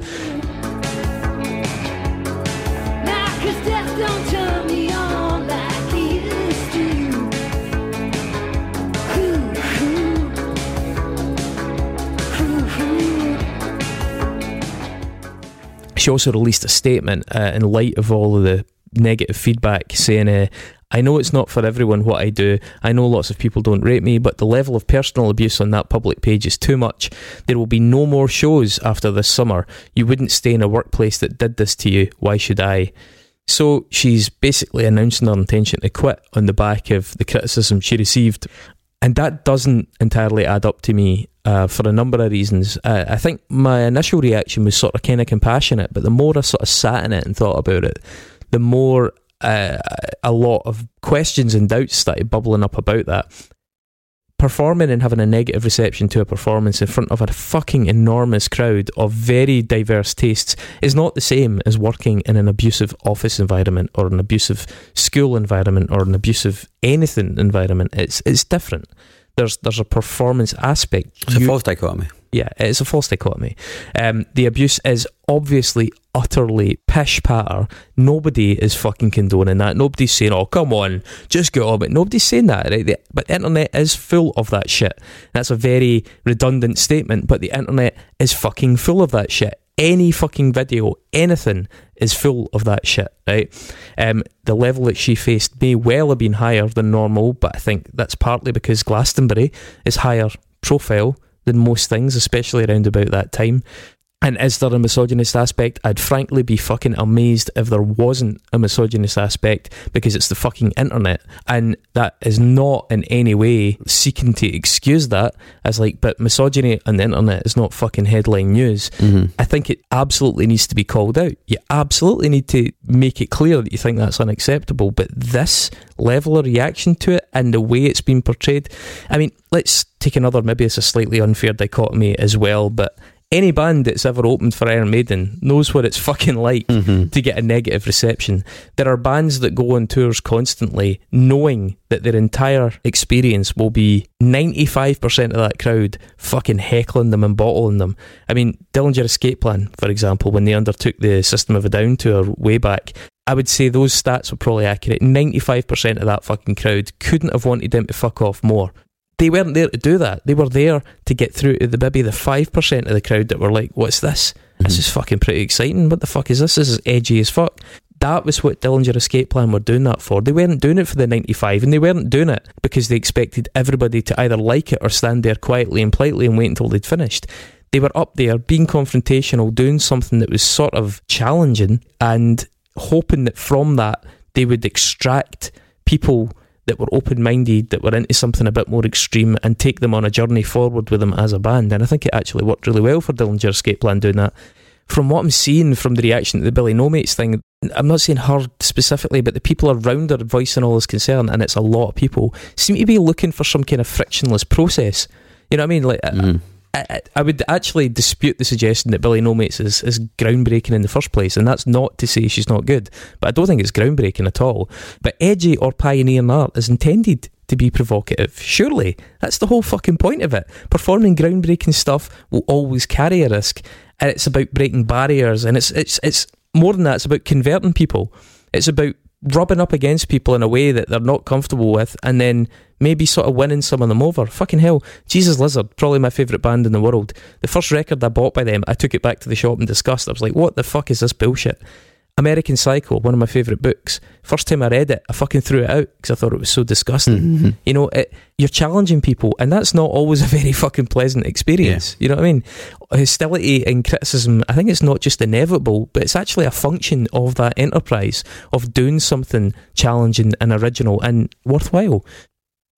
She also released a statement uh, in light of all of the negative feedback saying, uh, I know it's not for everyone what I do. I know lots of people don't rate me, but the level of personal abuse on that public page is too much. There will be no more shows after this summer. You wouldn't stay in a workplace that did this to you. Why should I? So she's basically announcing her intention to quit on the back of the criticism she received. And that doesn't entirely add up to me uh, for a number of reasons. Uh, I think my initial reaction was sort of kind of compassionate, but the more I sort of sat in it and thought about it, the more uh, a lot of questions and doubts started bubbling up about that. Performing and having a negative reception to a performance in front of a fucking enormous crowd of very diverse tastes is not the same as working in an abusive office environment or an abusive school environment or an abusive anything environment. It's it's different. There's there's a performance aspect. It's a false dichotomy. yeah, it's a false dichotomy. Um, the abuse is obviously utterly pish patter. Nobody is fucking condoning that. Nobody's saying, "Oh, come on, just get on it." Nobody's saying that, right? The, but the internet is full of that shit. That's a very redundant statement, but the internet is fucking full of that shit. Any fucking video, anything is full of that shit, right? Um, the level that she faced may well have been higher than normal, but I think that's partly because Glastonbury is higher profile than most things, especially around about that time. And is there a misogynist aspect? I'd frankly be fucking amazed if there wasn't a misogynist aspect because it's the fucking internet. And that is not in any way seeking to excuse that as like, but misogyny on the internet is not fucking headline news. Mm-hmm. I think it absolutely needs to be called out. You absolutely need to make it clear that you think that's unacceptable. But this level of reaction to it and the way it's been portrayed, I mean, let's take another, maybe it's a slightly unfair dichotomy as well, but any band that's ever opened for Iron Maiden knows what it's fucking like mm-hmm. to get a negative reception. There are bands that go on tours constantly knowing that their entire experience will be 95% of that crowd fucking heckling them and bottling them. I mean, Dillinger Escape Plan, for example, when they undertook the System of a Down tour way back, I would say those stats were probably accurate. 95% of that fucking crowd couldn't have wanted them to fuck off more they weren't there to do that. They were there to get through to the maybe the five percent of the crowd that were like, "What's this? This mm-hmm. is fucking pretty exciting. What the fuck is this? This is edgy as fuck." That was what Dillinger Escape Plan were doing that for. They weren't doing it for the 95, and they weren't doing it because they expected everybody to either like it or stand there quietly and politely and wait until they'd finished. They were up there being confrontational, doing something that was sort of challenging, and hoping that from that they would extract people that were open minded, that were into something a bit more extreme, and take them on a journey forward with them as a band. And I think it actually worked really well for Dillinger Escape Plan doing that. From what I'm seeing from the reaction to the Billy Nomates thing, I'm not saying her specifically, but the people around her voicing all this concern, and it's a lot of people, seem to be looking for some kind of frictionless process. You know what I mean? Like, I, I, I would actually dispute the suggestion that Billy Nomates is, is groundbreaking in the first place, and that's not to say she's not good, but I don't think it's groundbreaking at all. But edgy or pioneering art is intended to be provocative. Surely, that's the whole fucking point of it. Performing groundbreaking stuff will always carry a risk, and it's about breaking barriers, and it's it's it's more than that. It's about converting people. It's about rubbing up against people in a way that they're not comfortable with, and then maybe sort of winning some of them over. Fucking hell, Jesus Lizard, probably my favourite band in the world. The first record I bought by them, I took it back to the shop and discussed. I was like, what the fuck is this bullshit? American Psycho, one of my favourite books. First time I read it, I fucking threw it out because I thought it was so disgusting. Mm-hmm. Mm-hmm. You know, it, you're challenging people, and that's not always a very fucking pleasant experience. You know what I mean? Hostility and criticism, I think it's not just inevitable, but it's actually a function of that enterprise of doing something challenging and original and worthwhile.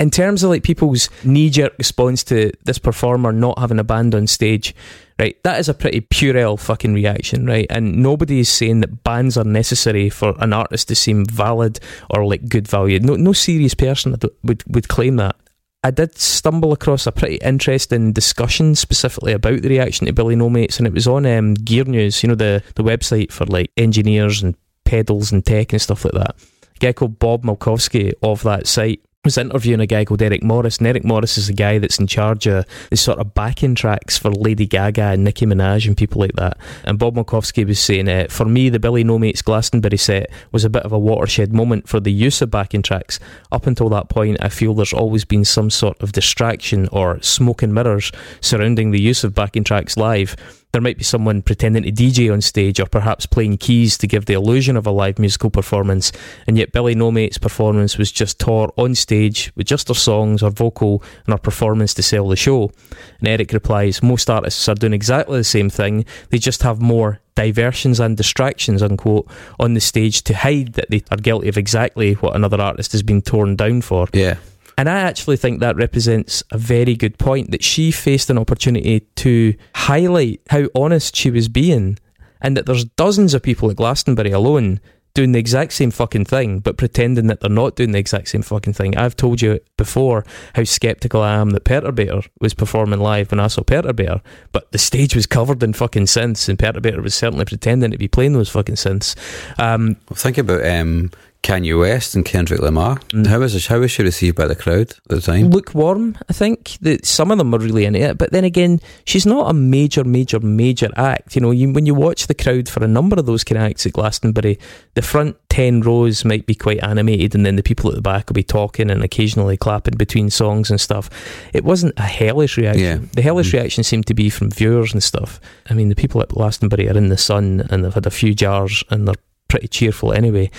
In terms of like people's knee jerk response to this performer not having a band on stage, right? That is a pretty puerile fucking reaction, right? And nobody is saying that bands are necessary for an artist to seem valid or like good value. No, no serious person would would, claim that. I did stumble across a pretty interesting discussion specifically about the reaction to Billy Nomates, and it was on um, Gear News, you know, the, the website for like engineers and pedals and tech and stuff like that. A guy called Bob Malkowski of that site was interviewing a guy called Eric Morris, and Eric Morris is the guy that's in charge of the sort of backing tracks for Lady Gaga and Nicki Minaj and people like that. And Bob Malkowski was saying, uh, for me, the Billy Nomates Glastonbury set was a bit of a watershed moment for the use of backing tracks. Up until that point, I feel there's always been some sort of distraction or smoke and mirrors surrounding the use of backing tracks live. There might be someone pretending to DJ on stage or perhaps playing keys to give the illusion of a live musical performance, and yet Billy Nomates' performance was just Tor on stage with just her songs, her vocal, and her performance to sell the show. And Eric replies, Most artists are doing exactly the same thing, they just have more diversions and distractions, unquote, on the stage to hide that they are guilty of exactly what another artist has been torn down for. Yeah. And I actually think that represents a very good point that she faced an opportunity to highlight how honest she was being, and that there's dozens of people at Glastonbury alone doing the exact same fucking thing, but pretending that they're not doing the exact same fucking thing. I've told you before how skeptical I am that Perturbator was performing live when I saw Perturbator, but the stage was covered in fucking synths, and Perturbator was certainly pretending to be playing those fucking synths. Um, Well, think about um, Kanye West and Kendrick Lamar. Mm. How was how was she received by the crowd at the time? lukewarm. I think that some of them are really into it, but then again, she's not a major, major, major act. You know, you, when you watch the crowd for a number of those kind of acts at Glastonbury, the front ten rows might be quite animated, and then the people at the back will be talking and occasionally clapping between songs and stuff. It wasn't a hellish reaction. Yeah. The hellish Mm. reaction seemed to be from viewers and stuff. I mean, the people at Glastonbury are in the sun and they've had a few jars and they're pretty cheerful anyway.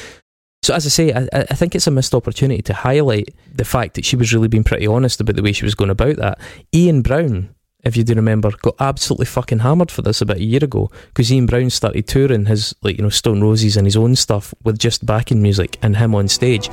So as I say, I, I think it's a missed opportunity to highlight the fact that she was really being pretty honest about the way she was going about that. Ian Brown, if you do remember, got absolutely fucking hammered for this about a year ago because Ian Brown started touring his like you know Stone Roses and his own stuff with just backing music and him on stage.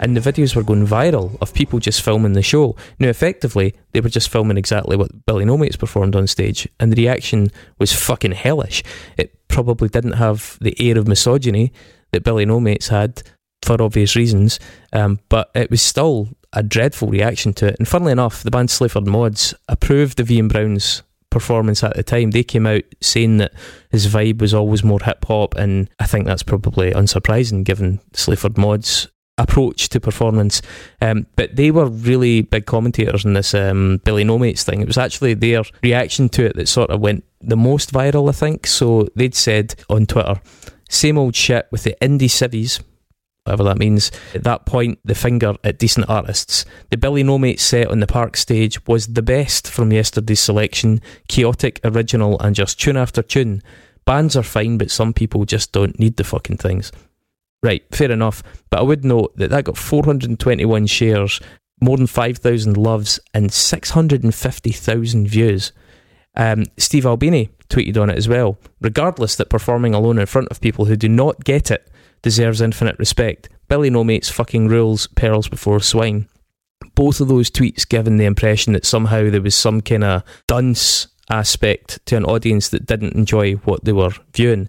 And the videos were going viral of people just filming the show. Now, effectively, they were just filming exactly what Billy Nomates performed on stage, and the reaction was fucking hellish. It probably didn't have the air of misogyny that Billy Nomates had for obvious reasons, um, but it was still a dreadful reaction to it. And funnily enough, the band Sleaford Mods approved of Ian Brown's performance at the time. They came out saying that his vibe was always more hip hop, and I think that's probably unsurprising given Sleaford Mods approach to performance. Um, but they were really big commentators in this um, Billy Nomates thing. It was actually their reaction to it that sort of went the most viral, I think. So they'd said on Twitter, same old shit with the indie civvies. Whatever that means. At that point, the finger at decent artists. The Billy No Mates set on the park stage was the best from yesterday's selection. Chaotic, original, and just tune after tune. Bands are fine, but some people just don't need the fucking things. Right, fair enough. But I would note that that got 421 shares, more than 5,000 loves, and 650,000 views. Um, Steve Albini tweeted on it as well. Regardless that performing alone in front of people who do not get it deserves infinite respect. Billy Nomates fucking rules pearls before swine. Both of those tweets given the impression that somehow there was some kind of dunce aspect to an audience that didn't enjoy what they were viewing.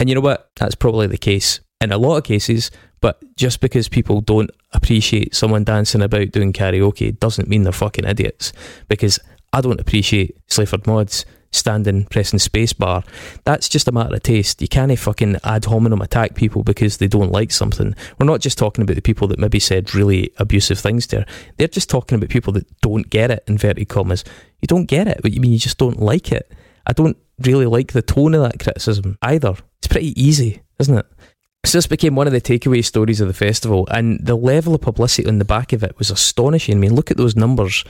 And you know what? That's probably the case in a lot of cases, but just because people don't appreciate someone dancing about doing karaoke doesn't mean they're fucking idiots. Because I don't appreciate Sleaford Mods standing pressing spacebar. That's just a matter of taste. You can't fucking ad hominem attack people because they don't like something. We're not just talking about the people that maybe said really abusive things there. They're just talking about people that don't get it, inverted commas. You don't get it, but you mean you just don't like it. I don't really like the tone of that criticism either. It's pretty easy, isn't it? So this became one of the takeaway stories of the festival, and the level of publicity on the back of it was astonishing. I mean, look at those numbers.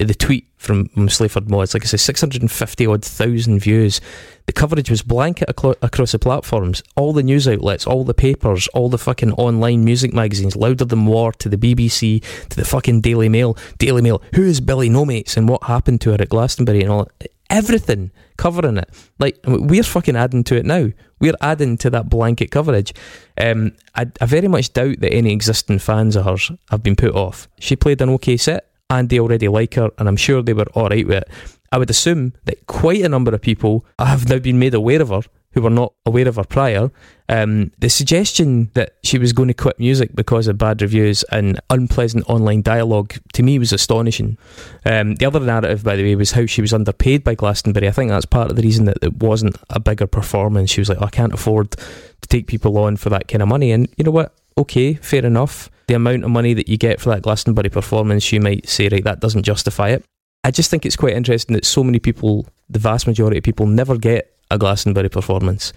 Uh, The tweet from, from Sleaford Mods, like I say, 650 odd thousand views. The coverage was blanket aclo- across the platforms. All the news outlets, all the papers, all the fucking online music magazines, Louder Than War, to the BBC, to the fucking Daily Mail. Daily Mail, who is Billy Nomates and what happened to her at Glastonbury and all everything covering it. Like we're fucking adding to it now. We're adding to that blanket coverage. Um, I, I very much doubt that any existing fans of hers have been put off. She played an okay set, and they already like her, and I'm sure they were all right with it. I would assume that quite a number of people have now been made aware of her who were not aware of her prior. Um, the suggestion that she was going to quit music because of bad reviews and unpleasant online dialogue to me was astonishing. Um, the other narrative, by the way, was how she was underpaid by Glastonbury. I think that's part of the reason that it wasn't a bigger performance. She was like, "Oh, I can't afford to take people on for that kind of money. And you know what? Okay, fair enough. The amount of money that you get for that Glastonbury performance, you might say, right, that doesn't justify it. I just think it's quite interesting that so many people, the vast majority of people, never get a Glastonbury performance.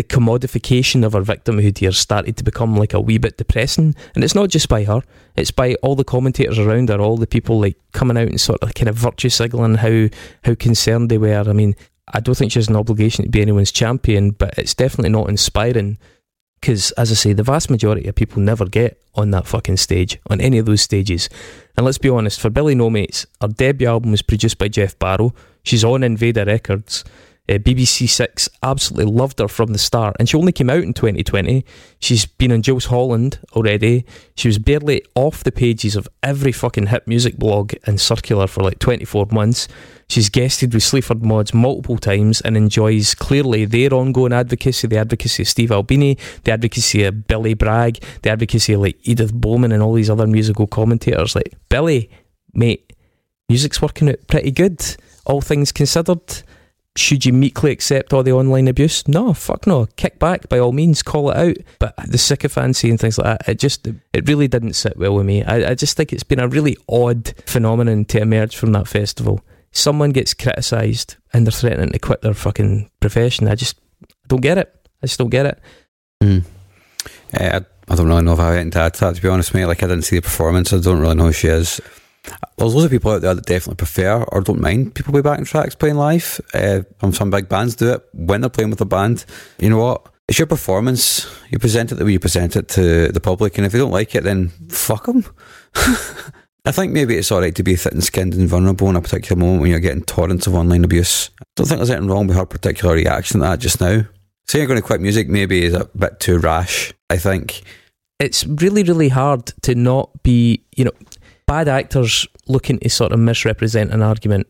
The commodification of her victimhood here started to become like a wee bit depressing, and it's not just by her; it's by all the commentators around her, all the people like coming out and sort of kind of virtue signaling how how concerned they were. I mean, I don't think she has an obligation to be anyone's champion, but it's definitely not inspiring. Because, as I say, the vast majority of people never get on that fucking stage, on any of those stages. And let's be honest, for Billy Nomates, her debut album was produced by Geoff Barrow. She's on Invada Records. Uh, BBC Six absolutely loved her from the start, and she only came out in 2020. She's been on Jools Holland already. She was barely off the pages of every fucking hit music blog and circular for like 24 months. She's guested with Sleaford Mods multiple times and enjoys clearly their ongoing advocacy, the advocacy of Steve Albini, the advocacy of Billy Bragg, the advocacy of like Edith Bowman and all these other musical commentators. Like, Billy, mate, music's working out pretty good, all things considered. Should you meekly accept all the online abuse? No, fuck no. Kick back by all means, call it out. But the sycophancy and things like that, it just, it really didn't sit well with me. I, I just think it's been a really odd phenomenon to emerge from that festival. Someone gets criticised and they're threatening to quit their fucking profession. I just don't get it. I just don't get it. Mm. Uh, I, don't really know if I went into that, to be honest, mate. Like, I didn't see the performance. I don't really know who she is. There's loads of people out there that definitely prefer or don't mind people with backing tracks playing live. Uh, and some big bands do it when they're playing with a band. You know what? It's your performance. You present it the way you present it to the public, and if they don't like it, then fuck them. I think maybe it's alright to be thin skinned and vulnerable in a particular moment when you're getting torrents of online abuse. I don't think there's anything wrong with her particular reaction to that just now. Saying you're going to quit music maybe is a bit too rash, I think. It's really, really hard to not be, you know, bad actors looking to sort of misrepresent an argument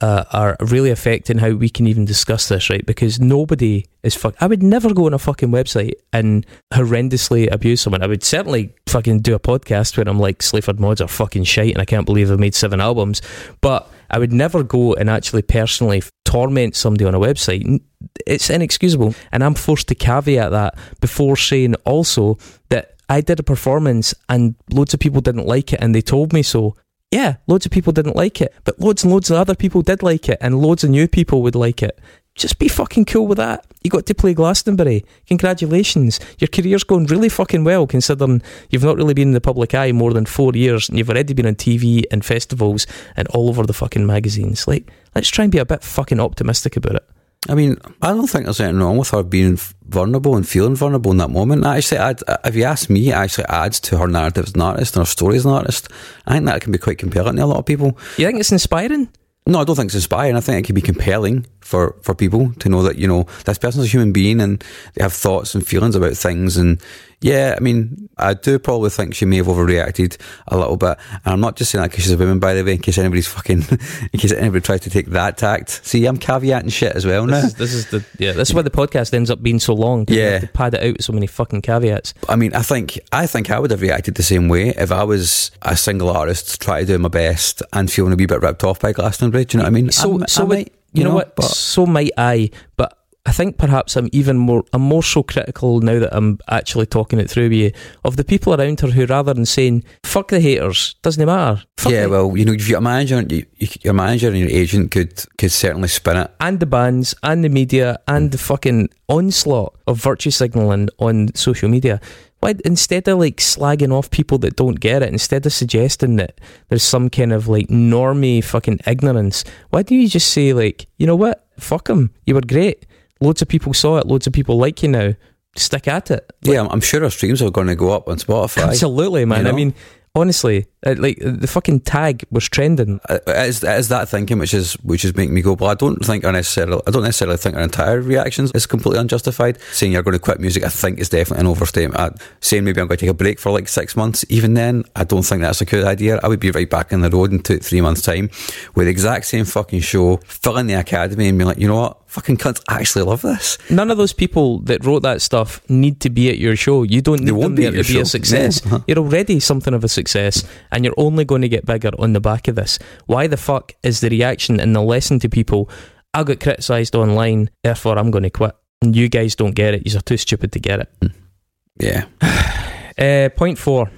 uh, are really affecting how we can even discuss this, right? Because nobody is fuck. I would never go on a fucking website and horrendously abuse someone. I would certainly fucking do a podcast where I'm like, Sleaford Mods are fucking shite and I can't believe they've made seven albums. But I would never go and actually personally torment somebody on a website. It's inexcusable. And I'm forced to caveat that before saying also that I did a performance and loads of people didn't like it and they told me so. Yeah, loads of people didn't like it, but loads and loads of other people did like it and loads of new people would like it. Just be fucking cool with that. You got to play Glastonbury. Congratulations. Your career's going really fucking well considering you've not really been in the public eye more than four years and you've already been on TV and festivals and all over the fucking magazines. Like, let's try and be a bit fucking optimistic about it. I mean, I don't think there's anything wrong with her being vulnerable and feeling vulnerable in that moment. That actually, add, if you ask me, it actually adds to her narrative as an artist and her story as an artist. I think that can be quite compelling to a lot of people. You think it's inspiring? No, I don't think it's inspiring. I think it can be compelling for, for people to know that, you know, this person's a human being and they have thoughts and feelings about things. And yeah, I mean, I do probably think she may have overreacted a little bit. And I'm not just saying that because she's a woman, by the way, in case anybody's fucking, in case anybody tries to take that tact. See, I'm caveating shit as well now. This is, this is the yeah. This is why the podcast ends up being so long. you Yeah. to pad it out with so many fucking caveats. I mean, I think I think I would have reacted the same way if I was a single artist trying to do my best and feeling a wee bit ripped off by Glastonbury. Do you know what I mean? So I, so I might, you, know, what? But so might I, but. I think perhaps I'm even more I'm more so critical now that I'm actually talking it through with you of the people around her who rather than saying fuck the haters doesn't matter fuck yeah, it," well, you know, if your manager, you, you, your manager and your agent could could certainly spin it. and the bands and the media and the fucking onslaught of virtue signaling on social media. Why instead of like slagging off people that don't get it, instead of suggesting that there's some kind of like normie fucking ignorance, why don't you just say like, you know what, fuck them, you were great. Loads of people saw it. Loads of people like you now. Stick at it. Yeah, I'm, sure our streams are going to go up on Spotify. Absolutely, man. You I mean, honestly, uh, like the fucking tag was trending. Uh, is, that thinking which is which is making me go. Well, I don't think I necessarily. I don't necessarily think our entire reactions is completely unjustified. Saying you're going to quit music, I think is definitely an overstatement. Uh, saying maybe I'm going to take a break for like six months, even then, I don't think that's a good idea. I would be right back in the road in two, three months' time with the exact same fucking show, filling the academy, and being like, you know what, fucking cunts actually love this. None of those people that wrote that stuff need to be at your show. You don't need them be there to your be a success. No. Uh-huh. You're already something of a success, and you're only going to get bigger on the back of this. Why the fuck is the reaction and the lesson to people? I got criticised online, therefore I'm going to quit. And you guys don't get it. You're too stupid to get it. Yeah, Uh, point four: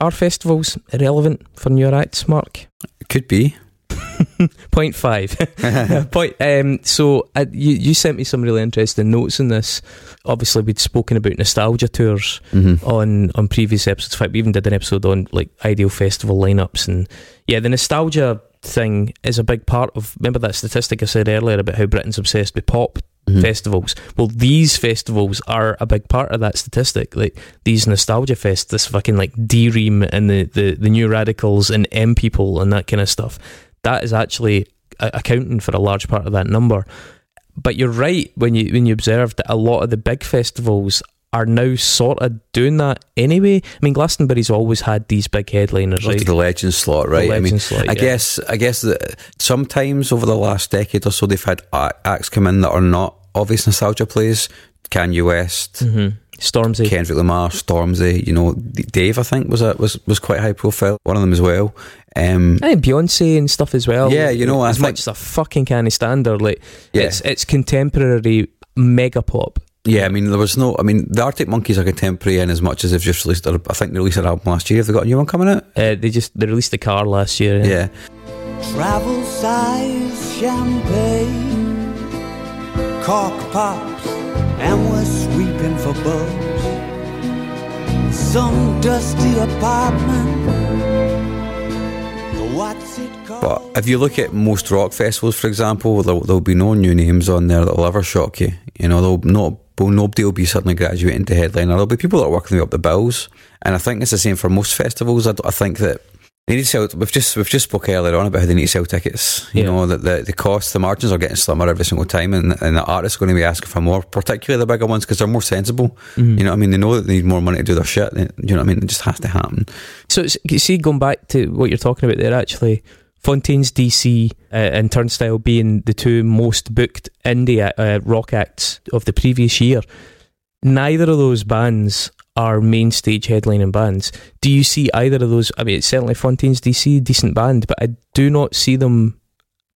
Are festivals irrelevant for your acts, Mark? could be. Point five. Point. Um, so uh, you you sent me some really interesting notes in this. Obviously, we'd spoken about nostalgia tours hmm on on previous episodes. In fact, we even did an episode on like ideal festival lineups, and yeah, the nostalgia thing is a big part of. Remember that statistic I said earlier about how Britain's obsessed with pop Mhm. festivals. Well, these festivals are a big part of that statistic. Like these nostalgia fests, this fucking like D Ream and the, the the new radicals and M people and that kind of stuff. That is actually accounting for a large part of that number. but you're right when you when you observe that a lot of the big festivals are now sort of doing that anyway. I mean, Glastonbury's always had these big headliners, right? the legend slot, right? I mean, legend slot, I guess, I guess that sometimes over the last decade or so, they've had acts come in that are not obvious nostalgia plays. Kanye West, hmm Stormzy. Kendrick Lamar, Stormzy. You know, Dave, I think was a, was was quite high profile. One of them as well. Um, I think Beyonce and stuff as well. Yeah, you know, as think- much as a fucking canny standard, like Yeah. it's it's contemporary mega pop. yeah, I mean, there was no. I mean, the Arctic Monkeys are contemporary in as much as they've just released. a- I think they released an album last year. Have they got a new one coming out? Uh, they just they released the car last year. Yeah. Travel size champagne, cork pops, and we're bugs. Some dusty apartment. But if you look at most rock festivals, for example, there'll, there'll be no new names on there that'll ever shock you. You know, there'll not, well, nobody will be suddenly graduating to headliner. There'll be people that are working up the bills, and I think it's the same for most festivals. I think that they need to sell. We've just we've just spoke earlier on about how they need to sell tickets. You Yeah. know that the the cost, the margins are getting slimmer every single time, and, and the artists are going to be asking for more, particularly the bigger ones because they're more sensible. Mm-hmm. You know, what I mean, they know that they need more money to do their shit. You know what I mean? It just has to happen. So see, going back to what you're talking about there, actually, Fontaines D.C. uh, and Turnstile being the two most booked indie uh, rock acts of the previous year. Neither of those bands are main stage headlining bands. Do you see either of those? I mean, it's certainly Fontaines D.C., decent band, but I do not see them.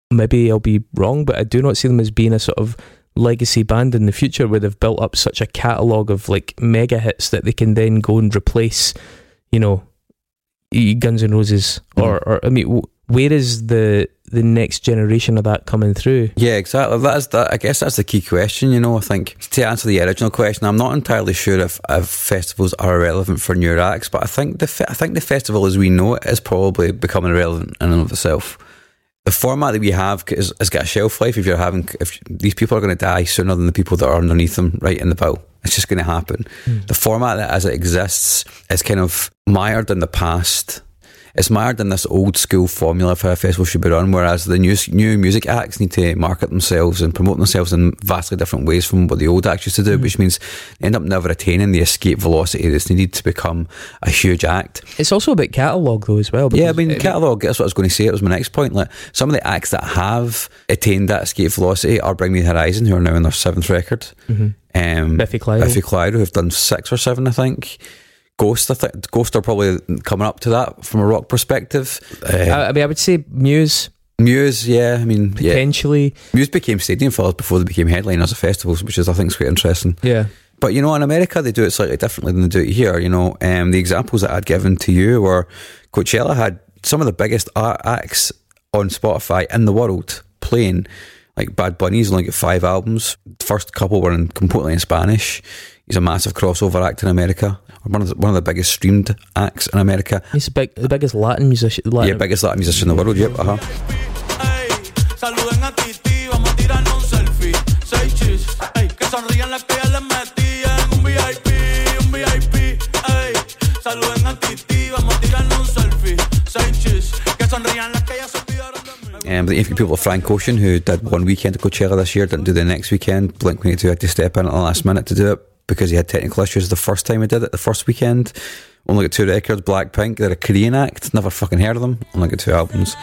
Maybe I'll be wrong, but I do not see them as being a sort of legacy band in the future where they've built up such a catalogue of like mega hits that they can then go and replace, you know, Guns N' Roses mm. or, or I mean, where is the the next generation of that coming through? Yeah, exactly. That is that. I guess that's the key question. You know, I think to answer the original question, I'm not entirely sure if, if festivals are irrelevant for new acts, but I think the I think the festival as we know it is probably becoming irrelevant in and of itself. The format that we have is, has got a shelf life. If you're having, if these people are going to die sooner than the people that are underneath them, right in the bill, it's just going to happen. Hmm. The format that as it exists is kind of mired in the past it's mired in this old school formula for how a festival should be run, whereas the new new music acts need to market themselves and promote themselves in vastly different ways from what the old acts used to do, which means they end up never attaining the escape velocity that's needed to become a huge act. It's also about catalogue though as well. Yeah, I mean, catalogue, that's what I was going to say. It was my next point. Like, some of the acts that have attained that escape velocity are Bring Me the Horizon, who are now in their seventh record. Um, Biffy Clyro. Biffy Clyro, who've done six or seven, I think. Ghost, I think Ghost are probably coming up to that from a rock perspective. Uh, I, I mean, I would say Muse Muse, yeah, I mean, yeah. potentially. Muse became stadium fillers before they became headliners of festivals, which is I think is quite interesting. Yeah. But you know, in America they do it slightly differently than they do it here. You know, um, the examples that I'd given to you were Coachella had some of the biggest art acts on Spotify in the world playing. Like Bad Bunny's only got five albums. The first couple were in completely in Spanish. He's a massive crossover act in America. One of the, one of the biggest streamed acts in America. He's the, big, the biggest Latin musician. Latin, Yeah, biggest Latin musician in the world. Yep. Uh huh. A Titi, vamos a tirarnos un selfie. Seis chis, ey, que sonrían las que ya les metí en un VIP, un VIP. Ey, saluden a Titi, vamos a tirarnos un selfie. Seis chis, que sonrían las que ya se olvidaron de mí. Um, but the people of Frank Ocean, who did one weekend at Coachella this year, didn't do the next weekend. Blink 182 had to step in at the last minute to do it because he had technical issues the first time he did it, the first weekend. Only got two records, Blackpink, they're a Korean act, never fucking heard of them, only got two albums.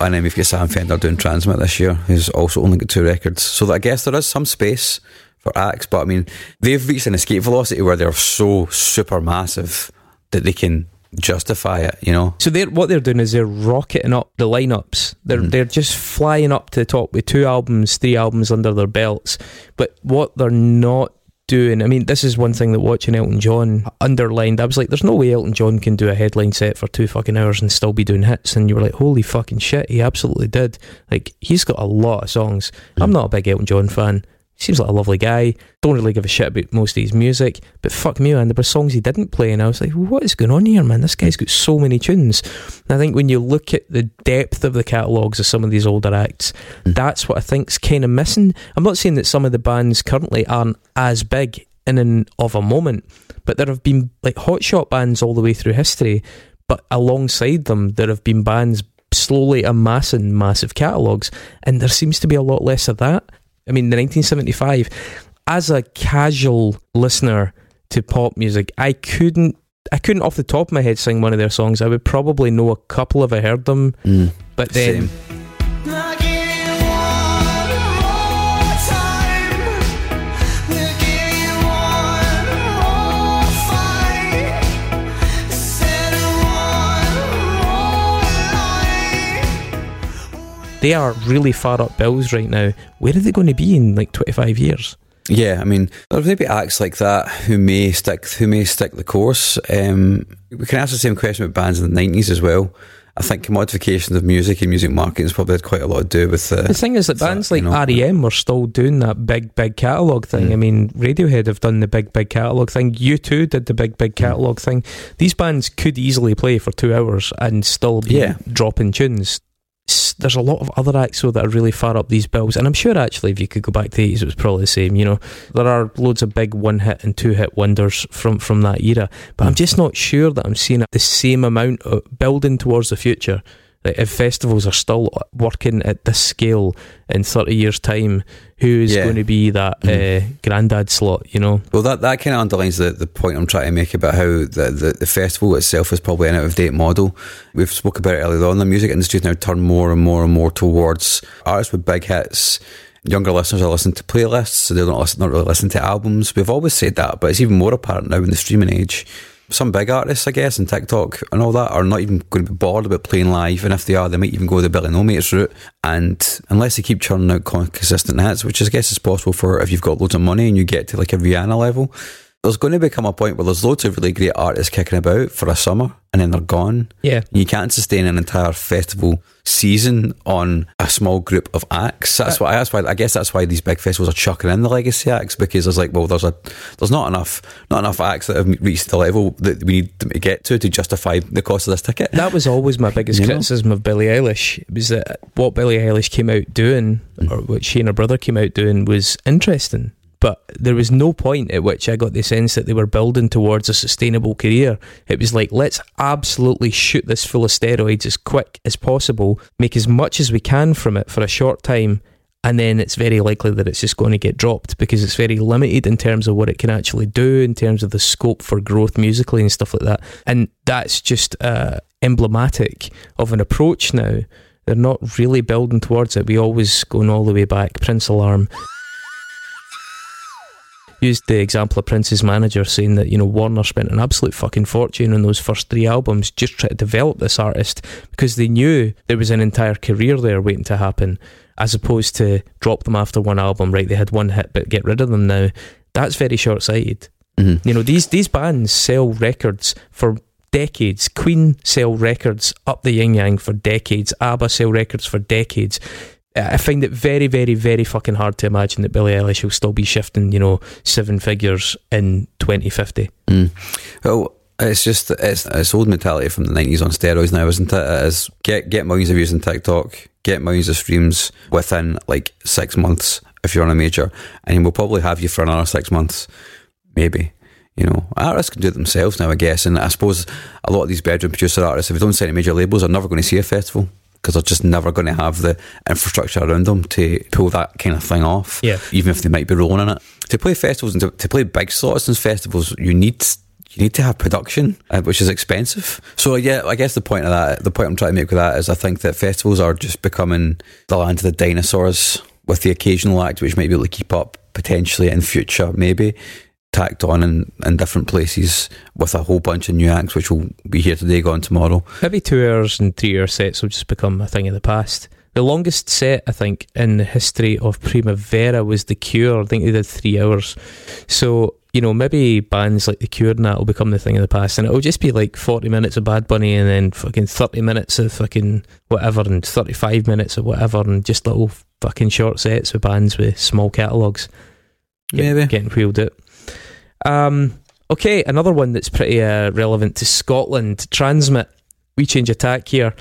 and then we've got Sam Fender doing TRNSMT this year, who's also only got two records. So I guess there is some space for acts, but I mean, they've reached an escape velocity where they're so super massive that they can justify it, you know? So they're what they're doing is they're rocketing up the lineups. They're Mm-hmm. they're just flying up to the top with two albums, three albums under their belts. But what they're not doing, I mean, this is one thing that watching Elton John underlined. I was like, there's no way Elton John can do a headline set for two fucking hours and still be doing hits. And you were like, holy fucking shit, he absolutely did. Like he's got a lot of songs. Mm. I'm not a big Elton John fan. Seems like a lovely guy. Don't really give a shit about most of his music, but fuck me, man, there were songs he didn't play, and I was like, what is going on here, man? This guy's got so many tunes. And I think when you look at the depth of the catalogues of some of these older acts, Mm. that's what I think's kind of missing. I'm not saying that some of the bands currently aren't as big in and of a moment, but there have been like hotshot bands all the way through history, but alongside them, there have been bands slowly amassing massive catalogues, and there seems to be a lot less of that. I mean, the 1975, as a casual listener to pop music, I couldn't. I couldn't off the top of my head sing one of their songs. I would probably know a couple if I heard them, Mm. but then Same. They are really far up bills right now. Where are they going to be in like 25 years? Yeah, I mean, there's maybe acts like that who may stick who may stick the course. Um, we can ask the same question about bands in the nineties as well. I think commodification of music and music marketing has probably had quite a lot to do with the. The thing is that bands you like know- REM are still doing that big, big catalogue thing. Mm. I mean, Radiohead have done the big, big catalogue thing. U2 did the big, big Mm. catalogue thing. These bands could easily play for two hours and still be Yeah. dropping tunes. There's a lot of other acts though that are really far up these bills, and I'm sure actually if you could go back to the 80s, it was probably the same. You know, there are loads of big one hit and two hit wonders from from that era, but I'm just not sure that I'm seeing the same amount of building towards the future. Like if festivals are still working at this scale in 30 years' time, who is Yeah. going to be that Mhm. uh, granddad slot, you know? Well, that, that kind of underlines the, the point I'm trying to make about how the, the, the festival itself is probably an out of date model. We've spoke about it earlier on. The music industry's now turned more and more and more towards artists with big hits. Younger listeners are listening to playlists, so they don't listen, not really listen to albums. We've always said that, but it's even more apparent now in the streaming age. Some big artists, I guess, and TikTok and all that are not even going to be bored about playing live, and if they are, they might even go the Billy Nomates route. And unless they keep churning out consistent hits, which I guess is possible for if you've got loads of money and you get to like a Rihanna level, there's going to become a point where there's loads of really great artists kicking about for a summer, and then they're gone. Yeah. You can't sustain an entire festival season on a small group of acts. That's why. That's why. I guess that's why these big festivals are chucking in the legacy acts because there's like, well, there's a, there's not enough, not enough acts that have reached the level that we need to get to to justify the cost of this ticket. That was always my biggest You know? criticism of Billie Eilish. It was that what Billie Eilish came out doing, or what she and her brother came out doing, was interesting. But there was no point at which I got the sense that they were building towards a sustainable career. It was like, let's absolutely shoot this full of steroids as quick as possible, make as much as we can from it for a short time, and then it's very likely that it's just going to get dropped because it's very limited in terms of what it can actually do, in terms of the scope for growth musically and stuff like that. And that's just uh, emblematic of an approach now. They're not really building towards it. We always going all the way back. Prince Alarm used the example of Prince's manager saying that you know Warner spent an absolute fucking fortune on those first three albums just trying to develop this artist because they knew there was an entire career there waiting to happen, as opposed to drop them after one album. Right, they had one hit, but get rid of them now. That's very short sighted. Mhm. You know these these bands sell records for decades. Queen sell records up the yin yang for decades. ABBA sell records for decades. I find it very, very, very fucking hard to imagine that Billie Eilish will still be shifting, you know, seven figures in 2050. Mm. Well, it's just it's it's old mentality from the nineties on steroids now, isn't it? It is get get millions of views on TikTok, get millions of streams within like six months if you're on a major, and we'll probably have you for another six months, maybe. You know, artists can do it themselves now, I guess, and I suppose a lot of these bedroom producer artists, if they don't sign to major labels, are never going to see a festival because they're just never going to have the infrastructure around them to pull that kind of thing off. Yeah. even if they might be rolling in it. To play festivals and to, to play big slots in festivals, you need you need to have production, uh, which is expensive. So yeah, I guess the point of that, the point I'm trying to make with that is, I think that festivals are just becoming the land of the dinosaurs, with the occasional act which might be able to keep up potentially in future, maybe tacked on in, in different places with a whole bunch of new acts which will be here today, gone tomorrow. Maybe two hours and three hour sets will just become a thing of the past. The longest set, I think, in the history of Primavera was The Cure. I think they did three hours. So, you know, maybe bands like The Cure and that will become the thing of the past. And it'll just be like 40 minutes of Bad Bunny and then fucking 30 minutes of fucking whatever and 35 minutes of whatever and just little fucking short sets with bands with small catalogues. getting, Maybe. getting wheeled out. Um, okay, another one that's pretty uh, relevant to Scotland. TRNSMT. We change attack here.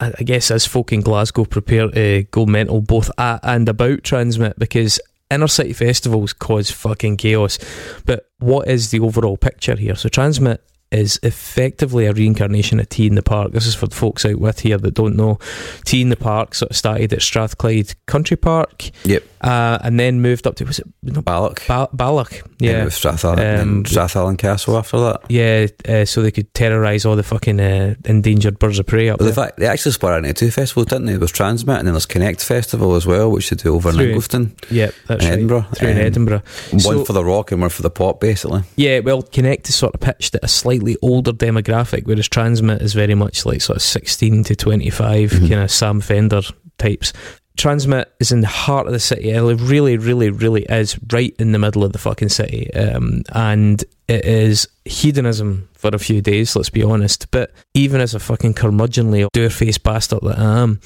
I, guess as folk in Glasgow prepare to go mental both at and about TRNSMT because inner city festivals cause fucking chaos. But what is the overall picture here? So TRNSMT is effectively a reincarnation of T in the Park. This is for the folks out with here that don't know. T in the Park sort of started at Strathclyde Country Park. Yep. Uh, and then moved up to was it no, Ballock. ba- Balloch? Yeah. Strathallan, Um, Strathallan Castle after that. yeah. Uh, so they could terrorise all the fucking uh, endangered birds of prey up the there. fact they actually split into two festivals, didn't they? was TRNSMT and then there's Connect Festival as well, which they do over in Through- Ingliston, Yeah, that's in right. Edinburgh. Through in Um, Edinburgh. One So- for the rock and one for the pop, basically. Yeah, well, Connect is sort of pitched at a slightly older demographic, whereas TRNSMT is very much like sort of 16 to 25, Mhm. kind of Sam Fender types. TRNSMT is in the heart of the city. It really, really, really is right in the middle of the fucking city. Um, and it is hedonism for a few days, let's be honest. But even as a fucking curmudgeonly, dour faced bastard that I am,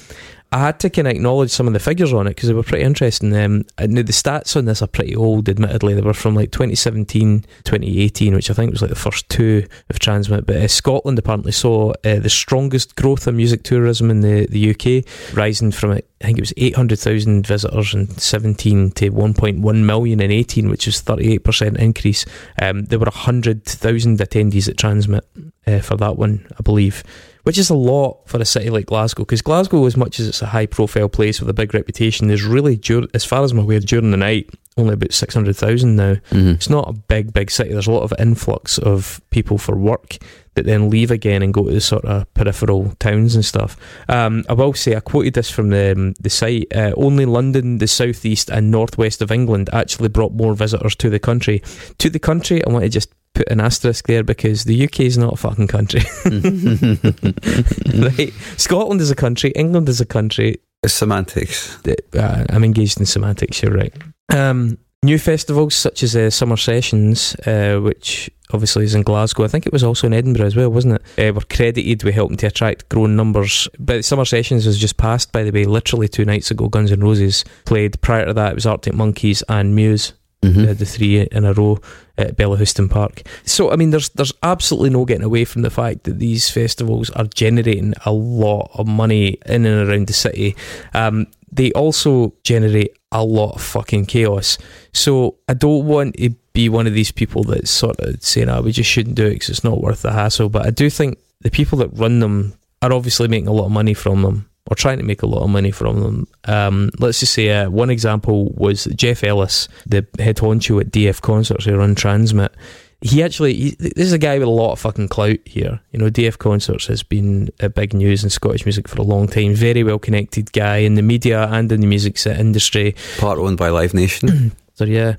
I had to kind of acknowledge some of the figures on it because they were pretty interesting. Um, now the stats on this are pretty old, admittedly. They were from like 2017, 2018, which I think was like the first two of TRNSMT. But uh, Scotland apparently saw uh, the strongest growth of music tourism in the, the UK, rising from, I think it was 800,000 visitors in 17 to 1.1 million in 18, which is 38% increase. Um, there were 100,000 attendees at TRNSMT uh, for that one, I believe which is a lot for a city like Glasgow. Because Glasgow, as much as it's a high profile place with a big reputation, there's really, dur- as far as I'm aware, during the night, only about 600,000 now. Mm-hmm. It's not a big, big city. There's a lot of influx of people for work that then leave again and go to the sort of peripheral towns and stuff. Um, I will say, I quoted this from the, um, the site uh, only London, the southeast, and northwest of England actually brought more visitors to the country. To the country, I want to just put an asterisk there because the UK is not a fucking country. right? Scotland is a country, England is a country. It's semantics. Uh, I'm engaged in semantics, you're right. Um, new festivals such as uh, Summer Sessions, uh, which obviously is in Glasgow, I think it was also in Edinburgh as well, wasn't it? Uh, were credited with helping to attract growing numbers. But Summer Sessions was just passed, by the way, literally two nights ago. Guns N' Roses played. Prior to that, it was Arctic Monkeys and Muse Mhm. uh, the three in a row at Bellahouston Park. So I mean, there's there's absolutely no getting away from the fact that these festivals are generating a lot of money in and around the city. Um, they also generate a lot of fucking chaos. So I don't want to be one of these people that's sort of saying, "Ah, we just shouldn't do it because it's not worth the hassle." But I do think the people that run them are obviously making a lot of money from them or trying to make a lot of money from them. Um, let's just say uh, one example was Geoff Ellis, the head honcho at DF Concerts who run TRNSMT. He actually, he, this is a guy with a lot of fucking clout here. You know, DF Concerts has been a big news in Scottish music for a long time. Very well connected guy in the media and in the music industry. Part owned by Live Nation. So yeah,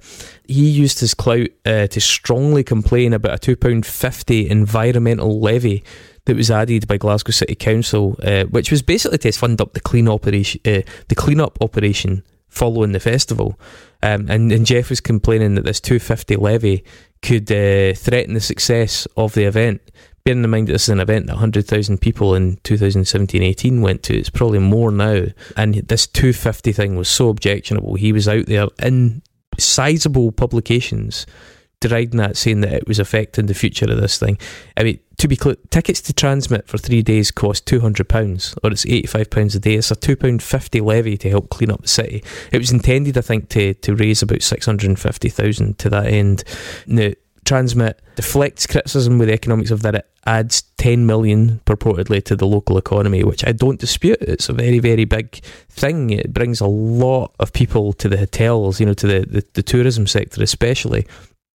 he used his clout uh, to strongly complain about a two pound fifty environmental levy that was added by Glasgow City Council, uh, which was basically to fund up the clean operation, uh, the cleanup operation following the festival. Um, and, and Geoff was complaining that this two fifty levy could uh, threaten the success of the event. Bearing in mind that this is an event that 100,000 people in 2017-18 went to, it's probably more now. And this 250 thing was so objectionable. He was out there in sizable publications deriding that, saying that it was affecting the future of this thing. I mean, to be clear, tickets to TRNSMT for three days cost £200, or it's £85 a day. It's a £2.50 levy to help clean up the city. It was intended, I think, to, to raise about 650000 to that end. Now, TRNSMT deflects criticism with the economics of that it adds 10 million purportedly to the local economy, which I don't dispute. It's a very, very big thing. It brings a lot of people to the hotels, you know, to the, the, the tourism sector especially.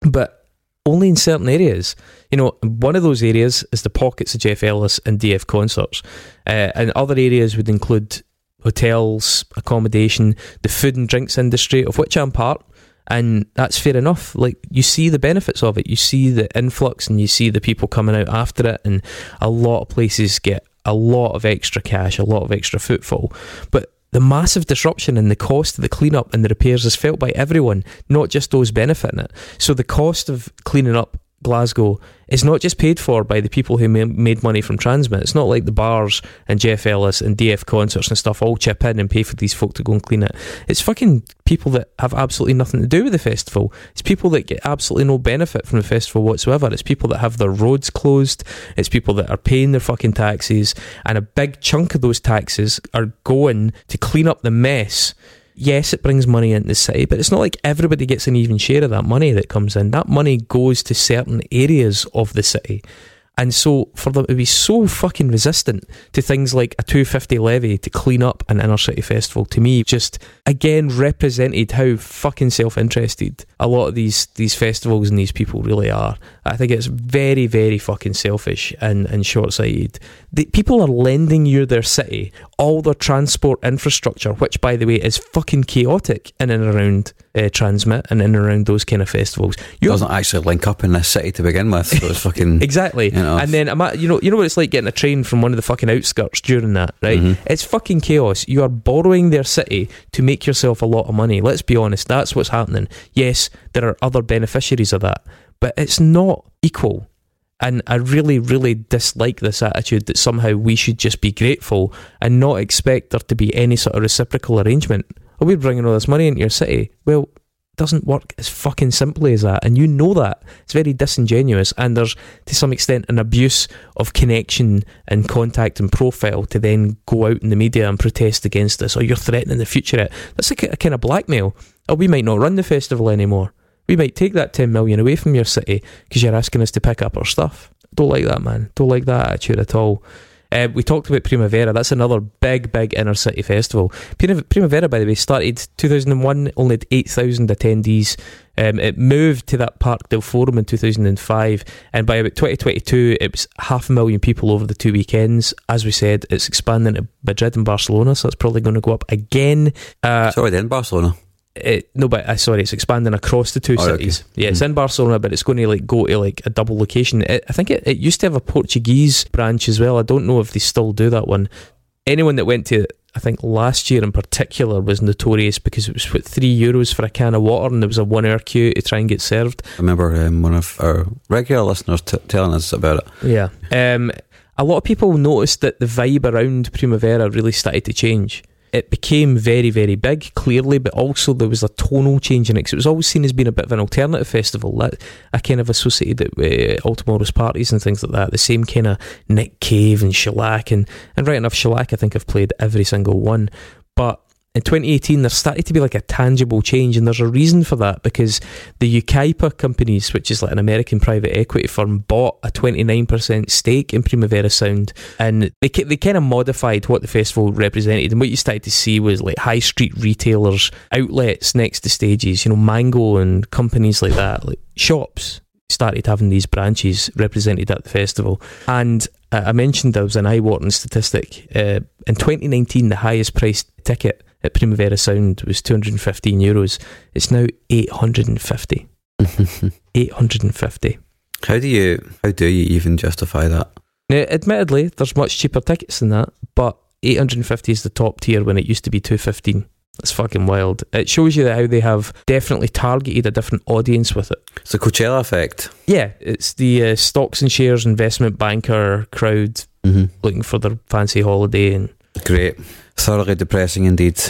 But only in certain areas. You know, one of those areas is the pockets of Geoff Ellis and DF concerts. Uh, and other areas would include hotels, accommodation, the food and drinks industry, of which I'm part. And that's fair enough. Like, you see the benefits of it. You see the influx and you see the people coming out after it. And a lot of places get a lot of extra cash, a lot of extra footfall. But the massive disruption in the cost of the cleanup and the repairs is felt by everyone, not just those benefiting it. So the cost of cleaning up Glasgow is not just paid for by the people who ma- made money from TRNSMT. It's not like the bars and Geoff Ellis and DF concerts and stuff all chip in and pay for these folk to go and clean it. It's fucking people that have absolutely nothing to do with the festival. It's people that get absolutely no benefit from the festival whatsoever. It's people that have their roads closed. It's people that are paying their fucking taxes, and a big chunk of those taxes are going to clean up the mess yes, it brings money into the city, but it's not like everybody gets an even share of that money that comes in. That money goes to certain areas of the city. And so for them to be so fucking resistant to things like a 250 levy to clean up an inner city festival, to me, just again represented how fucking self interested a lot of these these festivals and these people really are. I think it's very, very fucking selfish and, and short sighted. People are lending you their city, all their transport infrastructure, which by the way is fucking chaotic in and around uh, TRNSMT and in and around those kind of festivals. It doesn't actually link up in this city to begin with, so it's fucking exactly. you know. And then you know you know what it's like getting a train from one of the fucking outskirts during that, right? Mhm. It's fucking chaos. You are borrowing their city to make yourself a lot of money. Let's be honest, that's what's happening. Yes, there are other beneficiaries of that, but it's not equal. And I really, really dislike this attitude that somehow we should just be grateful and not expect there to be any sort of reciprocal arrangement. Are we're bringing all this money into your city. Well, it doesn't work as fucking simply as that. And you know that. It's very disingenuous. And there's, to some extent, an abuse of connection and contact and profile to then go out in the media and protest against this. Or you're threatening the future. That's a, a kind of blackmail. Or we might not run the festival anymore. We might take that 10 million away from your city because you're asking us to pick up our stuff. Don't like that, man. Don't like that attitude at all. Uh, we talked about Primavera. That's another big, big inner city festival. Primavera, by the way, started 2001, only had 8,000 attendees. Um, it moved to that Park del Forum in 2005, and by about 2022, it was half a million people over the two weekends. As we said, it's expanding to Madrid and Barcelona, so it's probably going to go up again. Uh, already in Barcelona. It, no, but uh, sorry, it's expanding across the two Oh, okay. cities. Yeah, it's Mm. in Barcelona, but it's going to like go to like a double location. It, I think it, it used to have a Portuguese branch as well. I don't know if they still do that one. Anyone that went to, I think last year in particular, was notorious because it was what three euros for a can of water, and there was a one hour queue to try and get served. I remember um, one of our regular listeners t- telling us about it. Yeah. Um, a lot of people noticed that the vibe around Primavera really started to change. It became very, very big, clearly, but also there was a tonal change in it 'cause it was always seen as being a bit of an alternative festival. That I kind of associated uh, it with All Tomorrow's parties and things like that. The same kind of Nick Cave and Shellac, and, and right enough, Shellac, I think I've played every single one. But in 2018, there started to be like a tangible change, and there's a reason for that because the Yucaipa companies, which is like an American private equity firm, bought a 29% stake in Primavera Sound, and they they kind of modified what the festival represented. And what you started to see was like high street retailers, outlets next to stages, you know, Mango and companies like that, like shops started having these branches represented at the festival. And uh, I mentioned there was an eye-watering statistic. Uh, in 2019, the highest priced ticket at Primavera Sound was 215 euros. It's now 850. 850. How do you how do you even justify that? Now, admittedly, there's much cheaper tickets than that, but 850 is the top tier when it used to be 215. It's fucking wild. It shows you that how they have definitely targeted a different audience with it. It's the Coachella effect. Yeah, it's the uh, stocks and shares investment banker crowd Mm-hmm. looking for their fancy holiday and Great. Thoroughly depressing indeed.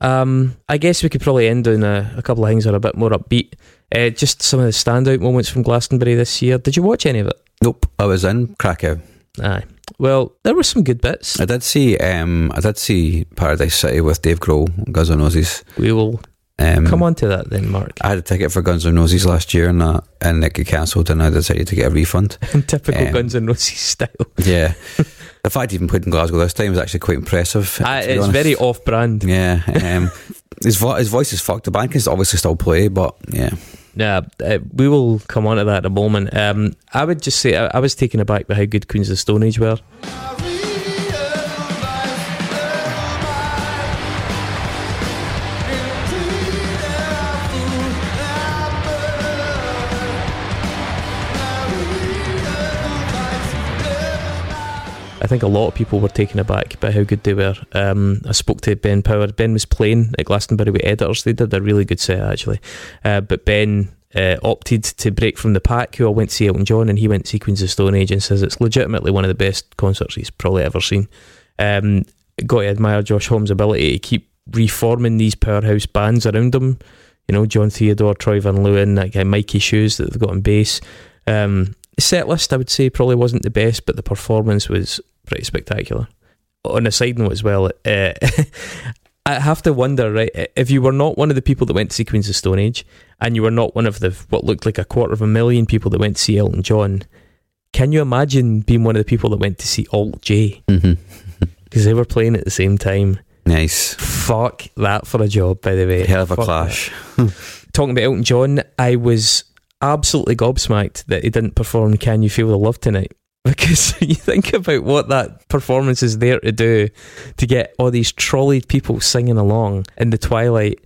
Um, I guess we could probably end on a, a couple of things that are a bit more upbeat. Uh, just some of the standout moments from Glastonbury this year. Did you watch any of it? Nope. I was in Krakow. Aye. Well, there were some good bits. I did see um I did see Paradise City with Dave Grohl, Guns N' Roses. We will Um, come on to that then, Mark. I had a ticket for Guns N' Roses last year and that and it got cancelled and I decided to get a refund. Typical um, Guns N' Roses style. Yeah. the fact he even played in Glasgow this time was actually quite impressive. To it's honest. very off-brand. Yeah. Um, his, vo- his voice is fucked. The band can obviously still play, but yeah. Yeah, uh, we will come on to that in a moment. Um, I would just say I, I was taken aback by how good Queens of the Stone Age were. Think a lot of people were taken aback by how good they were. Um, I spoke to Ben Power. Ben was playing at Glastonbury with editors. They did a really good set actually. Uh, but Ben uh, opted to break from the pack, who all went to see Elton John, and he went to Queens of Stone Age, and says it's legitimately one of the best concerts he's probably ever seen. Um, got to admire Josh Homme's ability to keep reforming these powerhouse bands around him. You know, Jon Theodore, Troy Van Leeuwen, that guy Mikey Shoes that they've got on bass. Um, set list, I would say, probably wasn't the best, but the performance was pretty spectacular. On a side note as well, uh, I have to wonder, right, if you were not one of the people that went to see Queens of Stone Age, and you were not one of the what looked like a quarter of a million people that went to see Elton John, can you imagine being one of the people that went to see Alt J? Because they were playing at the same time. Nice. Fuck that for a job, by the way. Hell of a Fuck clash. talking about Elton John, I was absolutely gobsmacked that he didn't perform Can You Feel the Love Tonight. Because you think about what that performance is there to do to get all these trolleyed people singing along in the twilight.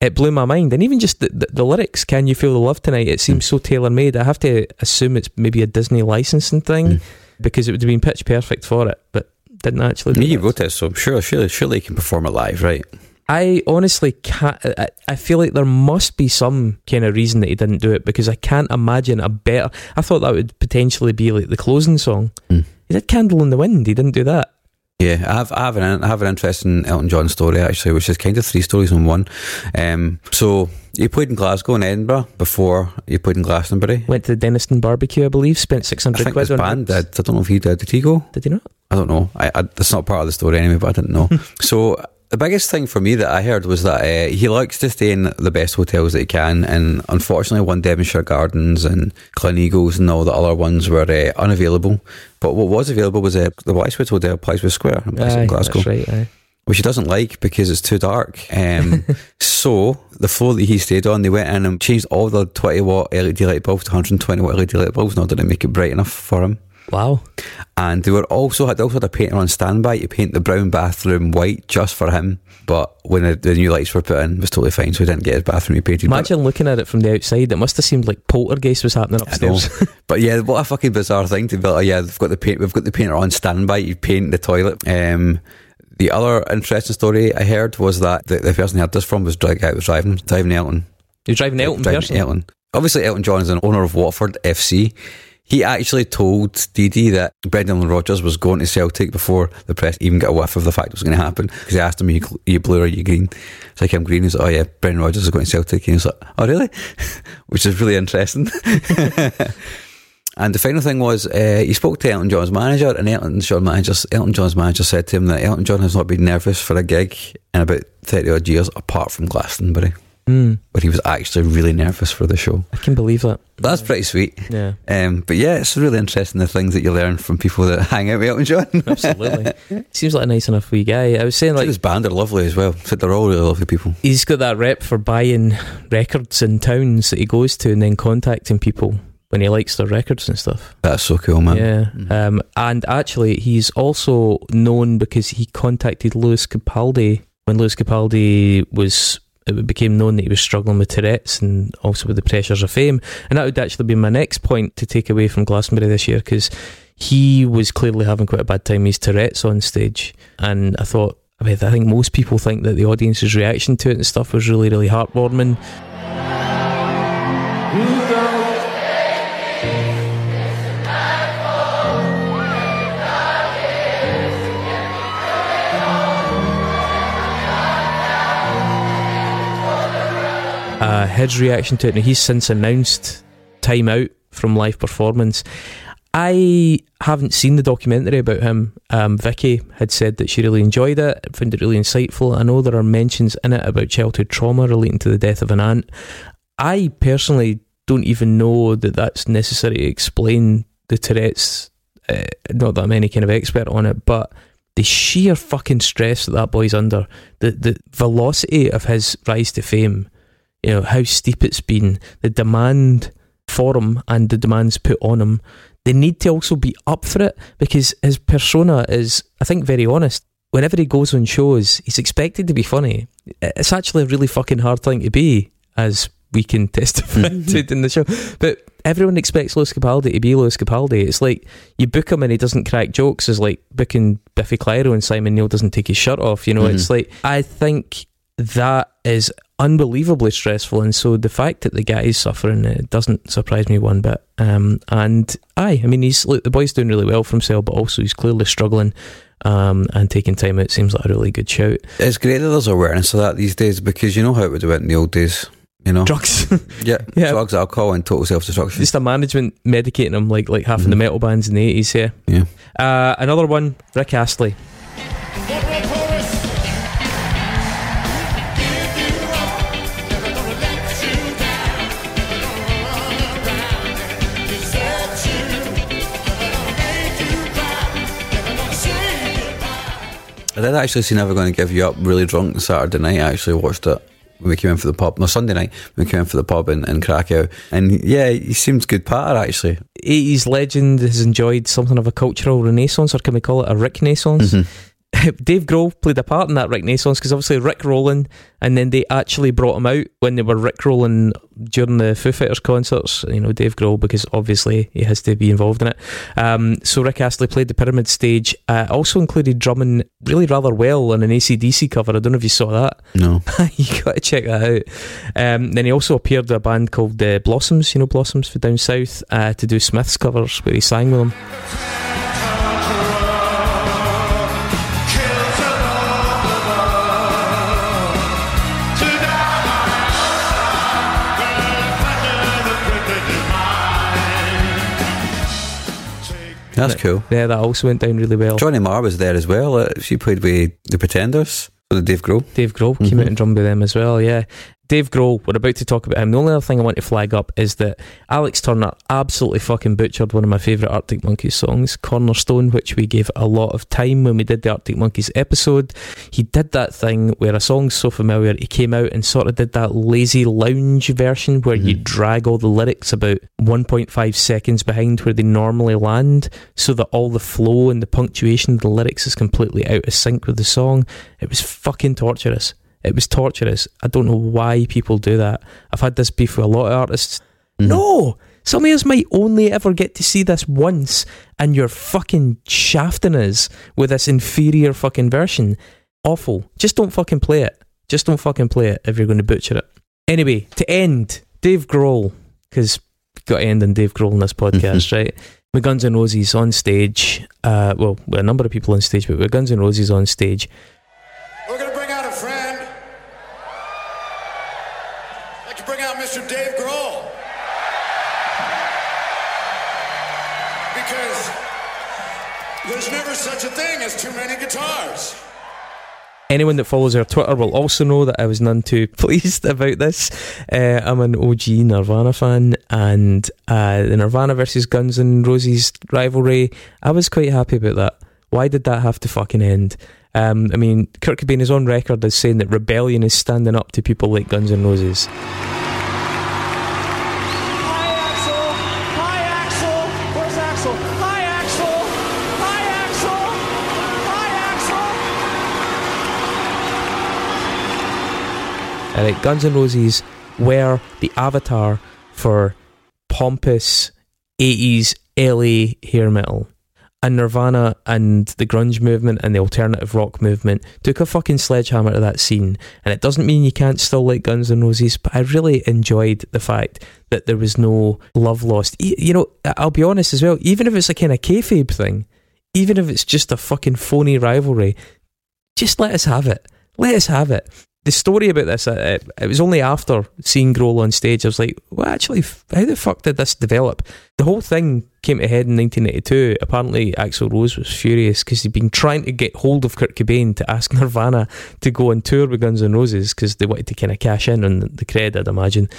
It blew my mind. And even just the, the, the lyrics, Can You Feel the Love Tonight? It seems so tailor made. I have to assume it's maybe a Disney licensing thing Mm. because it would have been pitch perfect for it, but didn't actually. do Me, you wrote it, so I'm sure, surely, surely you can perform it live, right? I honestly can't. I, I feel like there must be some kind of reason that he didn't do it because I can't imagine a better. I thought that would potentially be like the closing song. Mm. He did "Candle in the Wind." He didn't do that. Yeah, I have, I have an I have an interesting Elton John story actually, which is kind of three stories in one. Um, so he played in Glasgow and Edinburgh before he played in Glastonbury. Went to the Dennistoun barbecue, I believe. Spent six hundred quid on band did. I don't know if he did. Did he go? Did he not? I don't know. I, I that's not part of the story anyway, but I didn't know. so the biggest thing for me that I heard was that uh, he likes to stay in the best hotels that he can, and unfortunately, one Devonshire Gardens and Gleneagles and all the other ones were uh, unavailable. But what was available was uh, the Blythswood Hotel, Blythswood Square in Aye, Glasgow right. Aye. which he doesn't like because it's too dark. Um, so the floor that he stayed on, they went in and changed all the 20 watt LED light bulbs to 120 watt LED light bulbs in order to make it bright enough for him. Wow. And they were also had also had a painter on standby to paint the brown bathroom white just for him. But when the, the new lights were put in, it was totally fine, so he didn't get his bathroom repainted. But- Imagine looking at it from the outside. It must have seemed like poltergeist was happening upstairs. But yeah, what a fucking bizarre thing to be like, oh yeah, we've got the paint, we've got the painter on standby. You paint the toilet. Um, the other interesting story I heard was that the, the person he had this from was the guy was driving, driving Elton. You're driving Elton Driving person. Elton. Obviously, Elton John is an owner of Watford FC. He actually told Didi that Brendan Rodgers was going to Celtic before the press even got a whiff of the fact it was going to happen. Because he asked him, are you, are you blue or are you green? It's like, I'm green. He's like, oh yeah, Brendan Rodgers is going to Celtic. And he's like, oh really? Which is really interesting. And the final thing was, uh, he spoke to Elton John's manager, and Elton John manager, Elton John's manager said to him that Elton John has not been nervous for a gig in about thirty odd years, apart from Glastonbury, Mm, where he was actually really nervous for the show. I can believe that. That's pretty sweet. Yeah. Um, but yeah, it's really interesting the things that you learn from people that hang out with Elton John. Absolutely. Seems like a nice enough wee guy. I was saying like his band are lovely as well. They're all really lovely people. he's got that rep for buying records in towns that he goes to and then contacting people when he likes their records and stuff. That's so cool, man. Yeah. Mhm. Um, and actually, he's also known because he contacted Lewis Capaldi when Lewis Capaldi was. It became known that he was struggling with Tourette's and also with the pressures of fame. And that would actually be my next point to take away from Glastonbury this year because he was clearly having quite a bad time. He's Tourette's on stage. And I thought, I mean, I think most people think that the audience's reaction to it and stuff was really, really heartwarming. Uh, his reaction to it. Now, he's since announced time out from live performance. I haven't seen the documentary about him. Um, Vicky had said that she really enjoyed it, found it really insightful. I know there are mentions in it about childhood trauma relating to the death of an aunt. I personally don't even know that that's necessary to explain the Tourette's. Uh, not that I'm any kind of expert on it, but the sheer fucking stress that that boy's under, the the velocity of his rise to fame, you know how steep it's been, the demand for him and the demands put on him. They need to also be up for it because his persona is, I think, very honest. Whenever he goes on shows, he's expected to be funny. It's actually a really fucking hard thing to be, as we can testify to in the show. But everyone expects Lewis Capaldi to be Lewis Capaldi. It's like you book him and he doesn't crack jokes, is like booking Biffy Clyro and Simon Neil doesn't take his shirt off. You know, Mhm. it's like I think that is unbelievably stressful. And so the fact that the guy is suffering it doesn't surprise me one bit. Um, and aye, I mean, he's look, the boy's doing really well for himself, but also he's clearly struggling. Um, and taking time out seems like a really good shout. It's great that there's awareness of that these days because you know how it would have went in the old days. You know, Drugs, yeah, Yeah. drugs, alcohol, and total self destruction. just a management medicating him like like half of the Mhm. metal bands in the eighties. Yeah. Yeah. Uh, another one, Rick Astley. I did actually see Never Going to Give You Up really drunk Saturday night. I actually watched it when we came in for the pub. No, Sunday night when we came in for the pub in, in Krakow. And yeah, he seems good patter actually. 80s legend has enjoyed something of a cultural renaissance, or can we call it a Rick Renaissance? Mhm. Dave Grohl played a part in that Rick Renaissance because obviously Rick rolling, and then they actually brought him out when they were Rick rolling during the Foo Fighters concerts. You know, Dave Grohl because obviously he has to be involved in it. Um, so Rick Astley played the Pyramid stage. Uh, also included drumming really rather well on an ACDC cover. I don't know if you saw that. No. you got to check that out. Um, then he also appeared with a band called uh, Blossoms, you know Blossoms for down south, uh, to do Smiths covers where he sang with them. That's cool. Yeah, that also went down really well. Johnny Marr was there as well. Uh, she played with the Pretenders. So the Dave Grohl. Dave Grohl came Mhm. out and drummed with them as well, yeah. Dave Grohl, we're about to talk about him. The only other thing I want to flag up is that Alex Turner absolutely fucking butchered one of my favourite Arctic Monkeys songs, Cornerstone, which we gave a lot of time when we did the Arctic Monkeys episode. He did that thing where a song's so familiar, he came out and sort of did that lazy lounge version where you Mhm. drag all the lyrics about 1.5 seconds behind where they normally land so that all the flow and the punctuation of the lyrics is completely out of sync with the song. It was fucking torturous. It was torturous. I don't know why people do that. I've had this beef with a lot of artists. Mhm. No! Some of us might only ever get to see this once, and you're fucking shafting us with this inferior fucking version. Awful. Just don't fucking play it. Just don't fucking play it if you're going to butcher it. Anyway, to end, Dave Grohl, because got to end on Dave Grohl in this podcast, right? With Guns N' Roses on stage, uh, well, with a number of people on stage, but with Guns N' Roses on stage, such a thing as too many guitars. Anyone that follows our Twitter will also know that I was none too pleased about this. Uh, I'm an OG Nirvana fan, and uh, the Nirvana versus Guns N' Roses rivalry, I was quite happy about that. Why did that have to fucking end? Um, I mean, Kurt Cobain is on record as saying that rebellion is standing up to people like Guns N' Roses. Axl. Guns N' Roses were the avatar for pompous 80s LA hair metal. And Nirvana and the grunge movement and the alternative rock movement took a fucking sledgehammer to that scene. And it doesn't mean you can't still like Guns N' Roses, but I really enjoyed the fact that there was no love lost. You know, I'll be honest as well, even if it's a kind of kayfabe thing, even if it's just a fucking phony rivalry, just let us have it. Let us have it. The story about this, uh, it, was only after seeing Grohl on stage, I was like, well, actually, how the fuck did this develop? The whole thing came to head in 1982. Apparently, Axl Rose was furious because he'd been trying to get hold of Kurt Cobain to ask Nirvana to go on tour with Guns N' Roses because they wanted to kind of cash in on the, the cred, I'd imagine.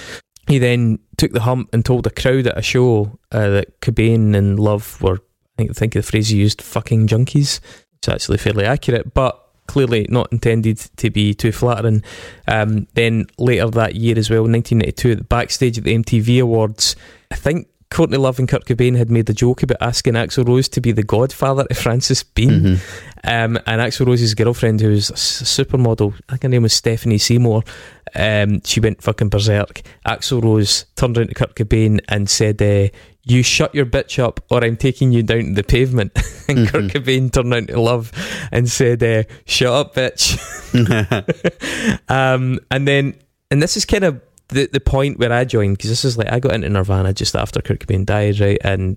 He then took the hump and told a crowd at a show uh, that Cobain and Love were, I think, I think the phrase he used, fucking junkies. It's actually fairly accurate, but clearly not intended to be too flattering. Um, then later that year as well, 1992, at the backstage at the MTV Awards, I think Courtney Love and Kurt Cobain had made a joke about asking Axl Rose to be the godfather to Frances Bean. Mhm. Um, and Axl Rose's girlfriend, who was a supermodel, I think her name was Stephanie Seymour, um, she went fucking berserk. Axl Rose turned around to Kurt Cobain and said, uh, You shut your bitch up, or I'm taking you down to the pavement. and Kurt Cobain turned out to Love and said, uh, Shut up, bitch. um, and then and this is kind of the the point where I joined because this is like I got into Nirvana just after Kurt Cobain died, right? And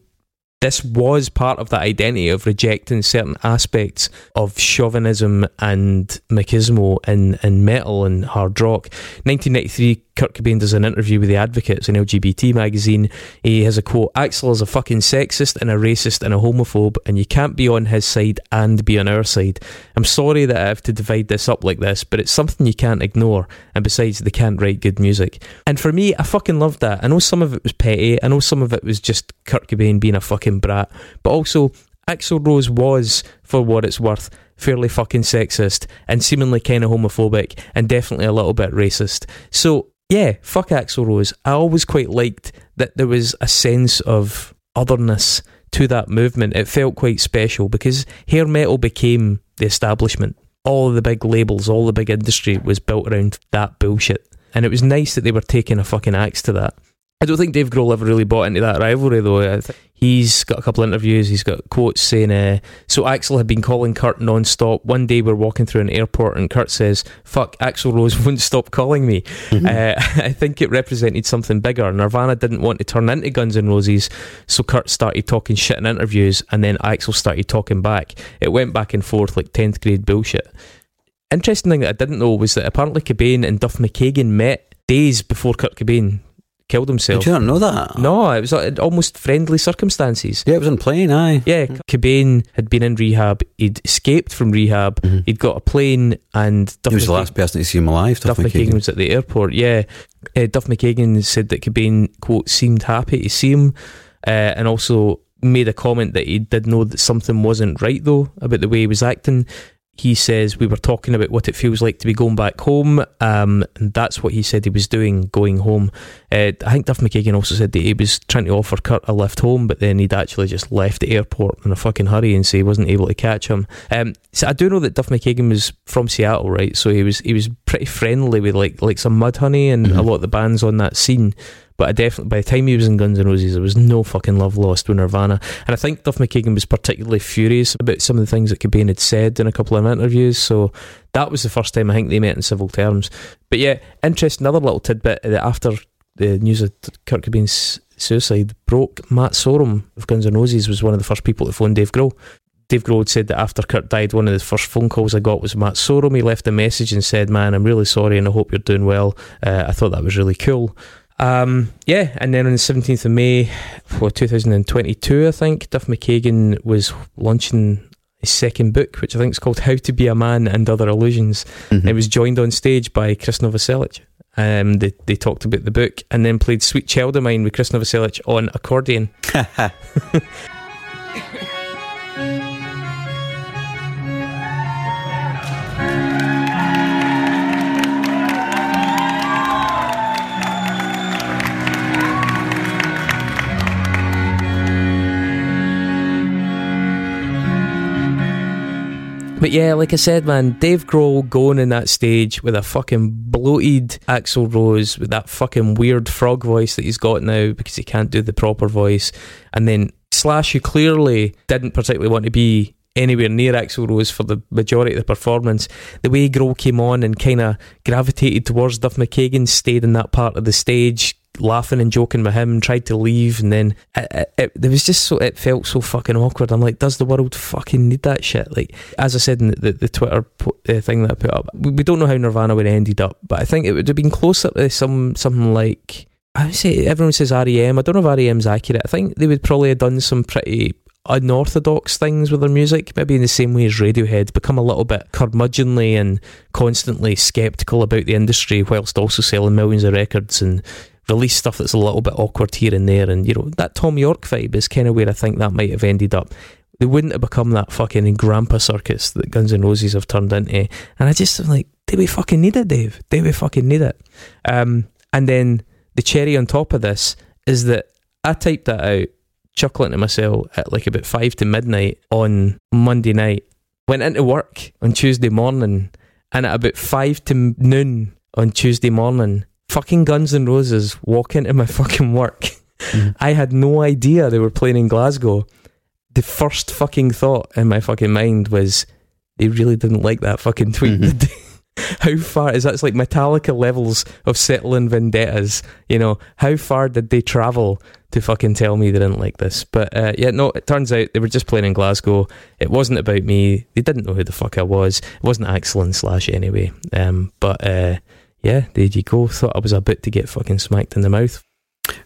this was part of that identity of rejecting certain aspects of chauvinism and machismo in, in metal and hard rock. 1993, Kurt Cobain does an interview with The Advocate, it's an LGBT magazine. He has a quote Axl is a fucking sexist and a racist and a homophobe, and you can't be on his side and be on our side. I'm sorry that I have to divide this up like this, but it's something you can't ignore. And besides, they can't write good music. And for me, I fucking loved that. I know some of it was petty, I know some of it was just Kurt Cobain being a fucking brat, but also Axl Rose was, for what it's worth, fairly fucking sexist and seemingly kind of homophobic and definitely a little bit racist. So, yeah, fuck Axl Rose. I always quite liked that there was a sense of otherness to that movement. It felt quite special because hair metal became the establishment. All the big labels, all the big industry was built around that bullshit. And it was nice that they were taking a fucking axe to that. I don't think Dave Grohl ever really bought into that rivalry, though. He's got a couple of interviews. He's got quotes saying, uh, "So Axl had been calling Kurt non-stop. One day we're walking through an airport, and Kurt says, "Fuck, Axl Rose won't stop calling me." Uh, I think it represented something bigger. Nirvana didn't want to turn into Guns N' Roses, so Kurt started talking shit in interviews, and then Axl started talking back. It went back and forth like tenth grade bullshit. Interesting thing that I didn't know was that apparently Cobain and Duff McKagan met days before Kurt Cobain killed himself. Did you not know that? No, it was uh, almost friendly circumstances. Yeah, it was on plane, aye. Yeah, Cobain had been in rehab. He'd escaped from rehab. He'd got a plane, and Duff He was the last person to see him alive, Duff, Duff McKagan McKagan. was at the airport. Yeah, uh, Duff McKagan said that Cobain quote seemed happy to see him, uh, and also made a comment that he did know that something wasn't right though about the way he was acting. He says we were talking about what it feels like to be going back home, um, and that's what he said he was doing, going home. Uh, I think Duff McKagan also said that he was trying to offer Kurt a lift home, but then he'd actually just left the airport in a fucking hurry and say he wasn't able to catch him. Um, so I do know that Duff McKagan was from Seattle, right? So he was he was pretty friendly with like like some Mudhoney and a lot of the bands on that scene. But I definitely, by the time he was in Guns N' Roses, there was no fucking love lost with Nirvana. And I think Duff McKagan was particularly furious about some of the things that Cobain had said in a couple of interviews. So that was the first time I think they met in civil terms. But yeah, interesting. Another little tidbit that after the news of Kurt Cobain's suicide broke, Matt Sorum of Guns N' Roses was one of the first people to phone Dave Grohl. Dave Grohl said that after Kurt died, one of the first phone calls I got was Matt Sorum. He left a message and said, "Man, I'm really sorry, and I hope you're doing well." Uh, I thought that was really cool. Um, yeah, and then on the 17th of May, for 2022, I think, Duff McKagan was launching his second book, which I think is called How to Be a Man and Other Illusions. Mhm. It was joined on stage by Chris Novoselic. Um, they, they talked about the book and then played Sweet Child of Mine with Chris Novoselic on accordion. But yeah, like I said, man, Dave Grohl going in that stage with a fucking bloated Axl Rose with that fucking weird frog voice that he's got now because he can't do the proper voice, and then Slash, who clearly didn't particularly want to be anywhere near Axl Rose for the majority of the performance, the way Grohl came on and kind of gravitated towards Duff McKagan, stayed in that part of the stage, laughing and joking with him, tried to leave, and then it, it, it, there was just so it felt so fucking awkward. I'm like, does the world fucking need that shit? Like, as I said in the, the, the Twitter po- uh, thing that I put up, we, we don't know how Nirvana would have ended up, but I think it would have been closer to some something like. I would say everyone says REM. I don't know if REM's accurate. I think they would probably have done some pretty unorthodox things with their music, maybe in the same way as Radiohead, become a little bit curmudgeonly and constantly skeptical about the industry, whilst also selling millions of records and release stuff that's a little bit awkward here and there. And you know that Thom Yorke vibe is kind of where I think that might have ended up. They wouldn't have become that fucking grandpa circus that Guns N' Roses have turned into. And I just am like, do we fucking need it, Dave? Do we fucking need it? Um, and then the cherry on top of this is that I typed that out, chuckling to myself at like about five to midnight on Monday night. Went into work on Tuesday morning, and at about five to noon on Tuesday morning, fucking Guns N' Roses walk into my fucking work. I had no idea they were playing in Glasgow. The first fucking thought in my fucking mind was they really didn't like that fucking tweet. Mhm. how far is that's like Metallica levels of settling vendettas? You know, how far did they travel to fucking tell me they didn't like this? But uh, yeah, no, it turns out they were just playing in Glasgow. It wasn't about me. They didn't know who the fuck I was. It wasn't Axl and Slash anyway. Um, but uh, yeah, there you go. Thought I was about to get fucking smacked in the mouth.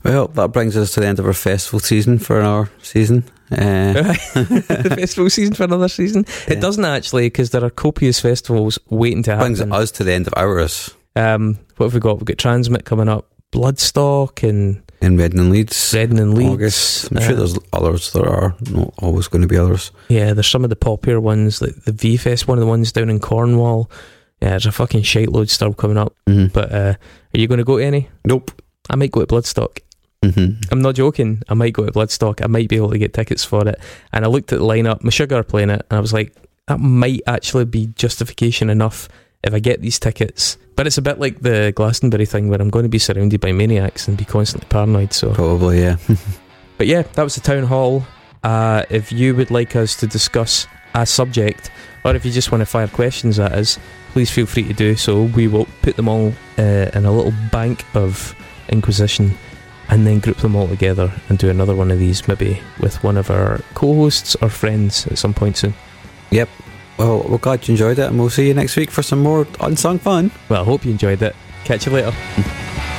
Well, that brings us to the end of our festival season for our season. Uh, the festival season for another season. It doesn't actually because there are copious festivals waiting to happen. brings us to the end of ours Um, what have we got? We've got TRNSMT coming up, Bloodstock and in Reading and Leeds. Reading and Leeds. August. I'm sure Uh, there's others. There are not always going to be others. Yeah, there's some of the popular ones, like the V Fest, one of the ones down in Cornwall. Yeah, there's a fucking shite load stuff coming up. Mhm. But uh, are you going to go to any? Nope. I might go to Bloodstock. hmm I'm not joking. I might go to Bloodstock. I might be able to get tickets for it. And I looked at the lineup. Meshuggah are playing it, and I was like, that might actually be justification enough if I get these tickets. But it's a bit like the Glastonbury thing, where I'm going to be surrounded by maniacs and be constantly paranoid. So Probably, yeah. But yeah, that was the town hall. Uh, if you would like us to discuss a subject, or if you just want to fire questions at us, please feel free to do so. We will put them all uh, in a little bank of Inquisition and then group them all together and do another one of these, maybe with one of our co hosts or friends at some point soon. Yep. Well, we're glad you enjoyed it, and we'll see you next week for some more unsung fun. Well, I hope you enjoyed it. Catch you later.